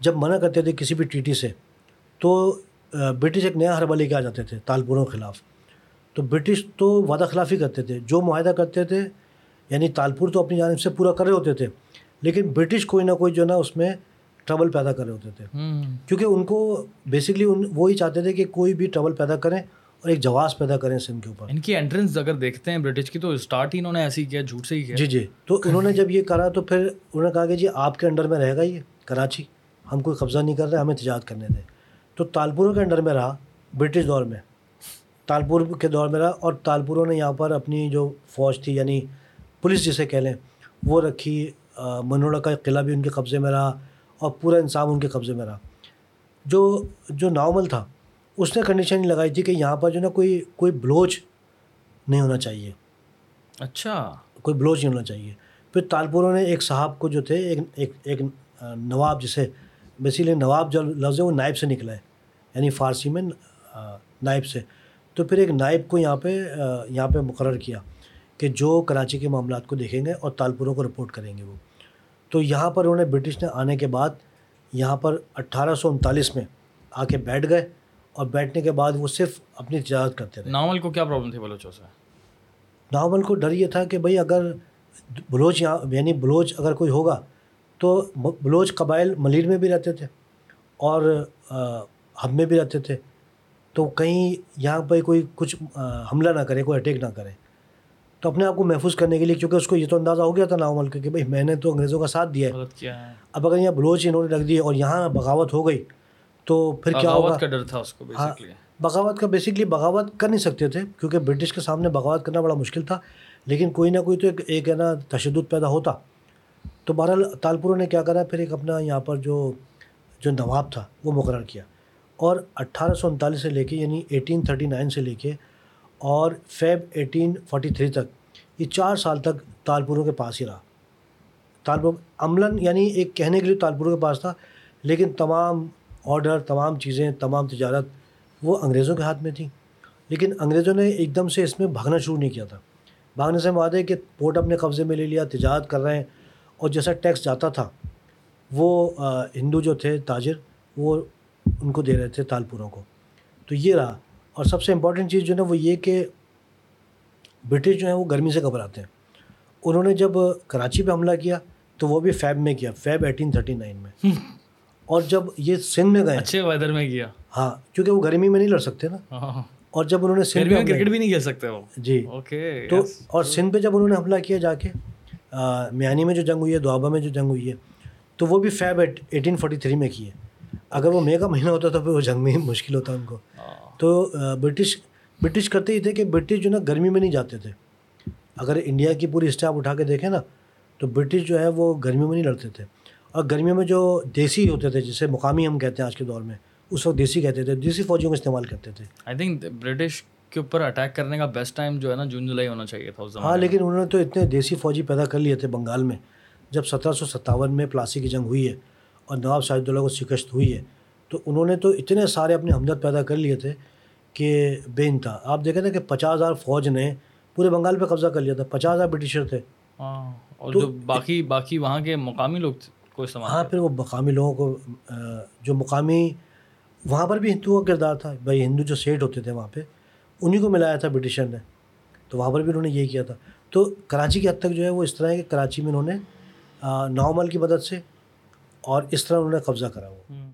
جب منع کرتے تھے کسی بھی ٹی ٹی سے تو برٹش ایک نیا حربہ لے کے آ جاتے تھے تالپوروں کے خلاف۔ تو برٹش تو وعدہ خلافی کرتے تھے۔ جو معاہدہ کرتے تھے یعنی تالپور تو اپنی جانب سے پورا کر رہے ہوتے تھے۔ لیکن برٹش کوئی نہ کوئی جو ہے نا اس میں ٹربل پیدا کر رہے ہوتے تھے۔ کیونکہ ان کو بیسکلی ان وہی چاہتے تھے کہ کوئی بھی ٹربل پیدا کریں اور ایک جواز پیدا کریں سندھ کے اوپر۔ ان کی انٹرنس اگر دیکھتے ہیں برٹش کی تو اسٹارٹ ہی انہوں نے ایسے ہی کیا جھوٹ سے ہی کیا۔ جی جی۔ تو انہوں نے جب یہ کرا تو پھر انہوں نے کہا کہ جی آپ کے انڈر میں رہے گا یہ کراچی۔ ہم کوئی قبضہ نہیں کر رہے ہمیں تجارت کرنے دیں تو تالپوروں کے انڈر میں رہا برٹش دور میں۔ تالپور کے دور میں رہا اور تالپوروں نے یہاں پر اپنی جو فوج تھی یعنی پولیس جسے کہہ لیں وہ رکھی منوڑا کا قلعہ بھی ان کے قبضے میں رہا اور پورا انصاف ان کے قبضے میں رہا۔ جو جو نارمل تھا اس نے کنڈیشن لگائی تھی کہ یہاں پر جو نا کوئی کوئی بلوچ نہیں ہونا چاہیے۔ اچھا۔ کوئی بلوچ نہیں ہونا چاہیے۔ پھر تالپوروں نے ایک صاحب کو جو تھے ایک ایک ایک نواب جسے بیسیکلی نواب جو لفظ ہے وہ نائب سے نکلا ہے۔ یعنی فارسی میں نائب سے۔ تو پھر ایک نائب کو یہاں پہ یہاں پہ مقرر کیا کہ جو کراچی کے معاملات کو دیکھیں گے اور تالپوروں کو رپورٹ کریں گے وہ۔ تو یہاں پر انہوں نے برٹش نے آنے کے بعد یہاں پر اٹھارہ سو انتالیس میں آ کے بیٹھ گئے اور بیٹھنے کے بعد وہ صرف اپنی تجارت کرتے تھے ناول کو کیا پرابلم تھی بلوچوں سے؟ ناول کو ڈر یہ تھا کہ بھائی اگر بلوچ یہاں یعنی بلوچ اگر کوئی ہوگا تو بلوچ قبائل ملیر میں بھی رہتے تھے اور ہم میں بھی رہتے تھے۔ تو کہیں یہاں پہ کوئی کچھ حملہ نہ کرے کوئی اٹیک نہ کرے۔ تو اپنے آپ کو محفوظ کرنے کے لیے کیونکہ اس کو یہ تو اندازہ ہو گیا تھا ناول کا کہ بھائی میں نے تو انگریزوں کا ساتھ دیا ہے۔ اب اگر یہاں بلوچ انہوں نے رکھ دی اور یہاں بغاوت ہو گئی تو پھر کیا ہوگا؟ کا ڈر تھا اس کو ہاں بغاوت کا بیسکلی بغاوت کر نہیں سکتے تھے کیونکہ برٹش کے سامنے بغاوت کرنا بڑا مشکل تھا۔ لیکن کوئی نہ کوئی تو ایک ایک ہے نا تشدد پیدا ہوتا۔ تو بہرحال تالپوروں نے کیا کرا پھر ایک اپنا یہاں پر جو جو نواب تھا وہ مقرر کیا۔ اور اٹھارہ سو انتالیس سے لے کے یعنی ایٹین تھرٹی نائن سے لے کے اور فیب ایٹین فورٹی تھری تک یہ چار سال تک تالپوروں کے پاس ہی رہا۔ تالپور عملاً یعنی ایک کہنے کے لیے تالپوروں کے پاس تھا، لیکن تمام آڈر تمام چیزیں، تمام تجارت وہ انگریزوں کے ہاتھ میں تھیں۔ لیکن انگریزوں نے ایک دم سے اس میں بھاگنا شروع نہیں کیا تھا۔ بھاگنے سے وعدے کہ پورٹ اپنے قبضے میں لے لیا، تجارت کر رہے ہیں اور جیسا ٹیکس جاتا تھا، وہ ہندو جو تھے، تاجر، وہ ان کو دے رہے تھے تالپوروں کو۔ تو یہ رہا۔ اور سب سے امپورٹنٹ چیز جو ہے نا، وہ یہ کہ برٹش جو ہیں وہ گرمی سے گھبراتے ہیں۔ انہوں نے جب کراچی پہ حملہ کیا تو وہ بھی فیب میں کیا فیب ایٹین تھرٹی نائن میں۔ اور جب یہ سندھ میں گئے۔ اچھے ویدر میں کیا۔ ہاں کیونکہ وہ گرمی میں نہیں لڑ سکتے نا۔ ہاں۔ اور جب انہوں نے سندھ میں کرکٹ بھی نہیں کھیل سکتے وہ۔ جی۔ تو اور سندھ پہ جب انہوں نے حملہ کیا جا کے میانی میں جو جنگ ہوئی ہے دوابا میں جو جنگ ہوئی ہے تو وہ بھی فیب ایٹین فورٹی تھری میں کی ہے اگر وہ مے کا مہینہ ہوتا تو پھر وہ جنگ میں مشکل ہوتا ان کو۔ ہاں۔ تو برٹش برٹش کرتے ہی تھے کہ برٹش جو نا گرمی میں نہیں جاتے تھے۔ اگر انڈیا کی پوری آپ اٹھا کے دیکھیں نا تو برٹش جو ہے وہ گرمیوں میں نہیں لڑتے تھے۔ اور گرمیوں میں جو دیسی ہوتے تھے جسے مقامی ہم کہتے ہیں آج کے دور میں اس وقت دیسی کہتے تھے دیسی فوجیوں کا استعمال کرتے تھے۔ آئی تھنک برٹش کے اوپر اٹیک کرنے کا بیسٹ ٹائم جو ہے نا جون جولائی ہونا چاہیے تھا ہاں لیکن انہوں نے تو اتنے دیسی فوجی پیدا کر لیے تھے بنگال میں جب سترہ سو ستاون میں پلاسی کی جنگ ہوئی ہے اور نواب شاہد اللہ کو شکست ہوئی ہے۔ تو انہوں نے تو اتنے سارے اپنے ہمدرد پیدا کر لیے تھے کہ بے انتہا۔ آپ دیکھیں نا کہ پچاس ہزار فوج نے پورے بنگال پہ قبضہ کر لیا تھا۔ پچاس ہزار برٹشر تھے۔ ہاں اور جو باقی باقی وہاں کے مقامی لوگ کو ہاں پھر وہ مقامی لوگوں کو جو مقامی وہاں پر بھی ہندوؤں کا کردار تھا۔ بھائی ہندو جو سیٹ ہوتے تھے وہاں پہ انہیں کو ملایا تھا برٹشر نے۔ تو وہاں پر بھی انہوں نے یہی کیا تھا۔ تو کراچی کی حد تک جو ہے وہ اس طرح ہے کہ کراچی میں انہوں نے ناؤمل کی مدد سے اور اس طرح انہوں نے قبضہ کرا وہ۔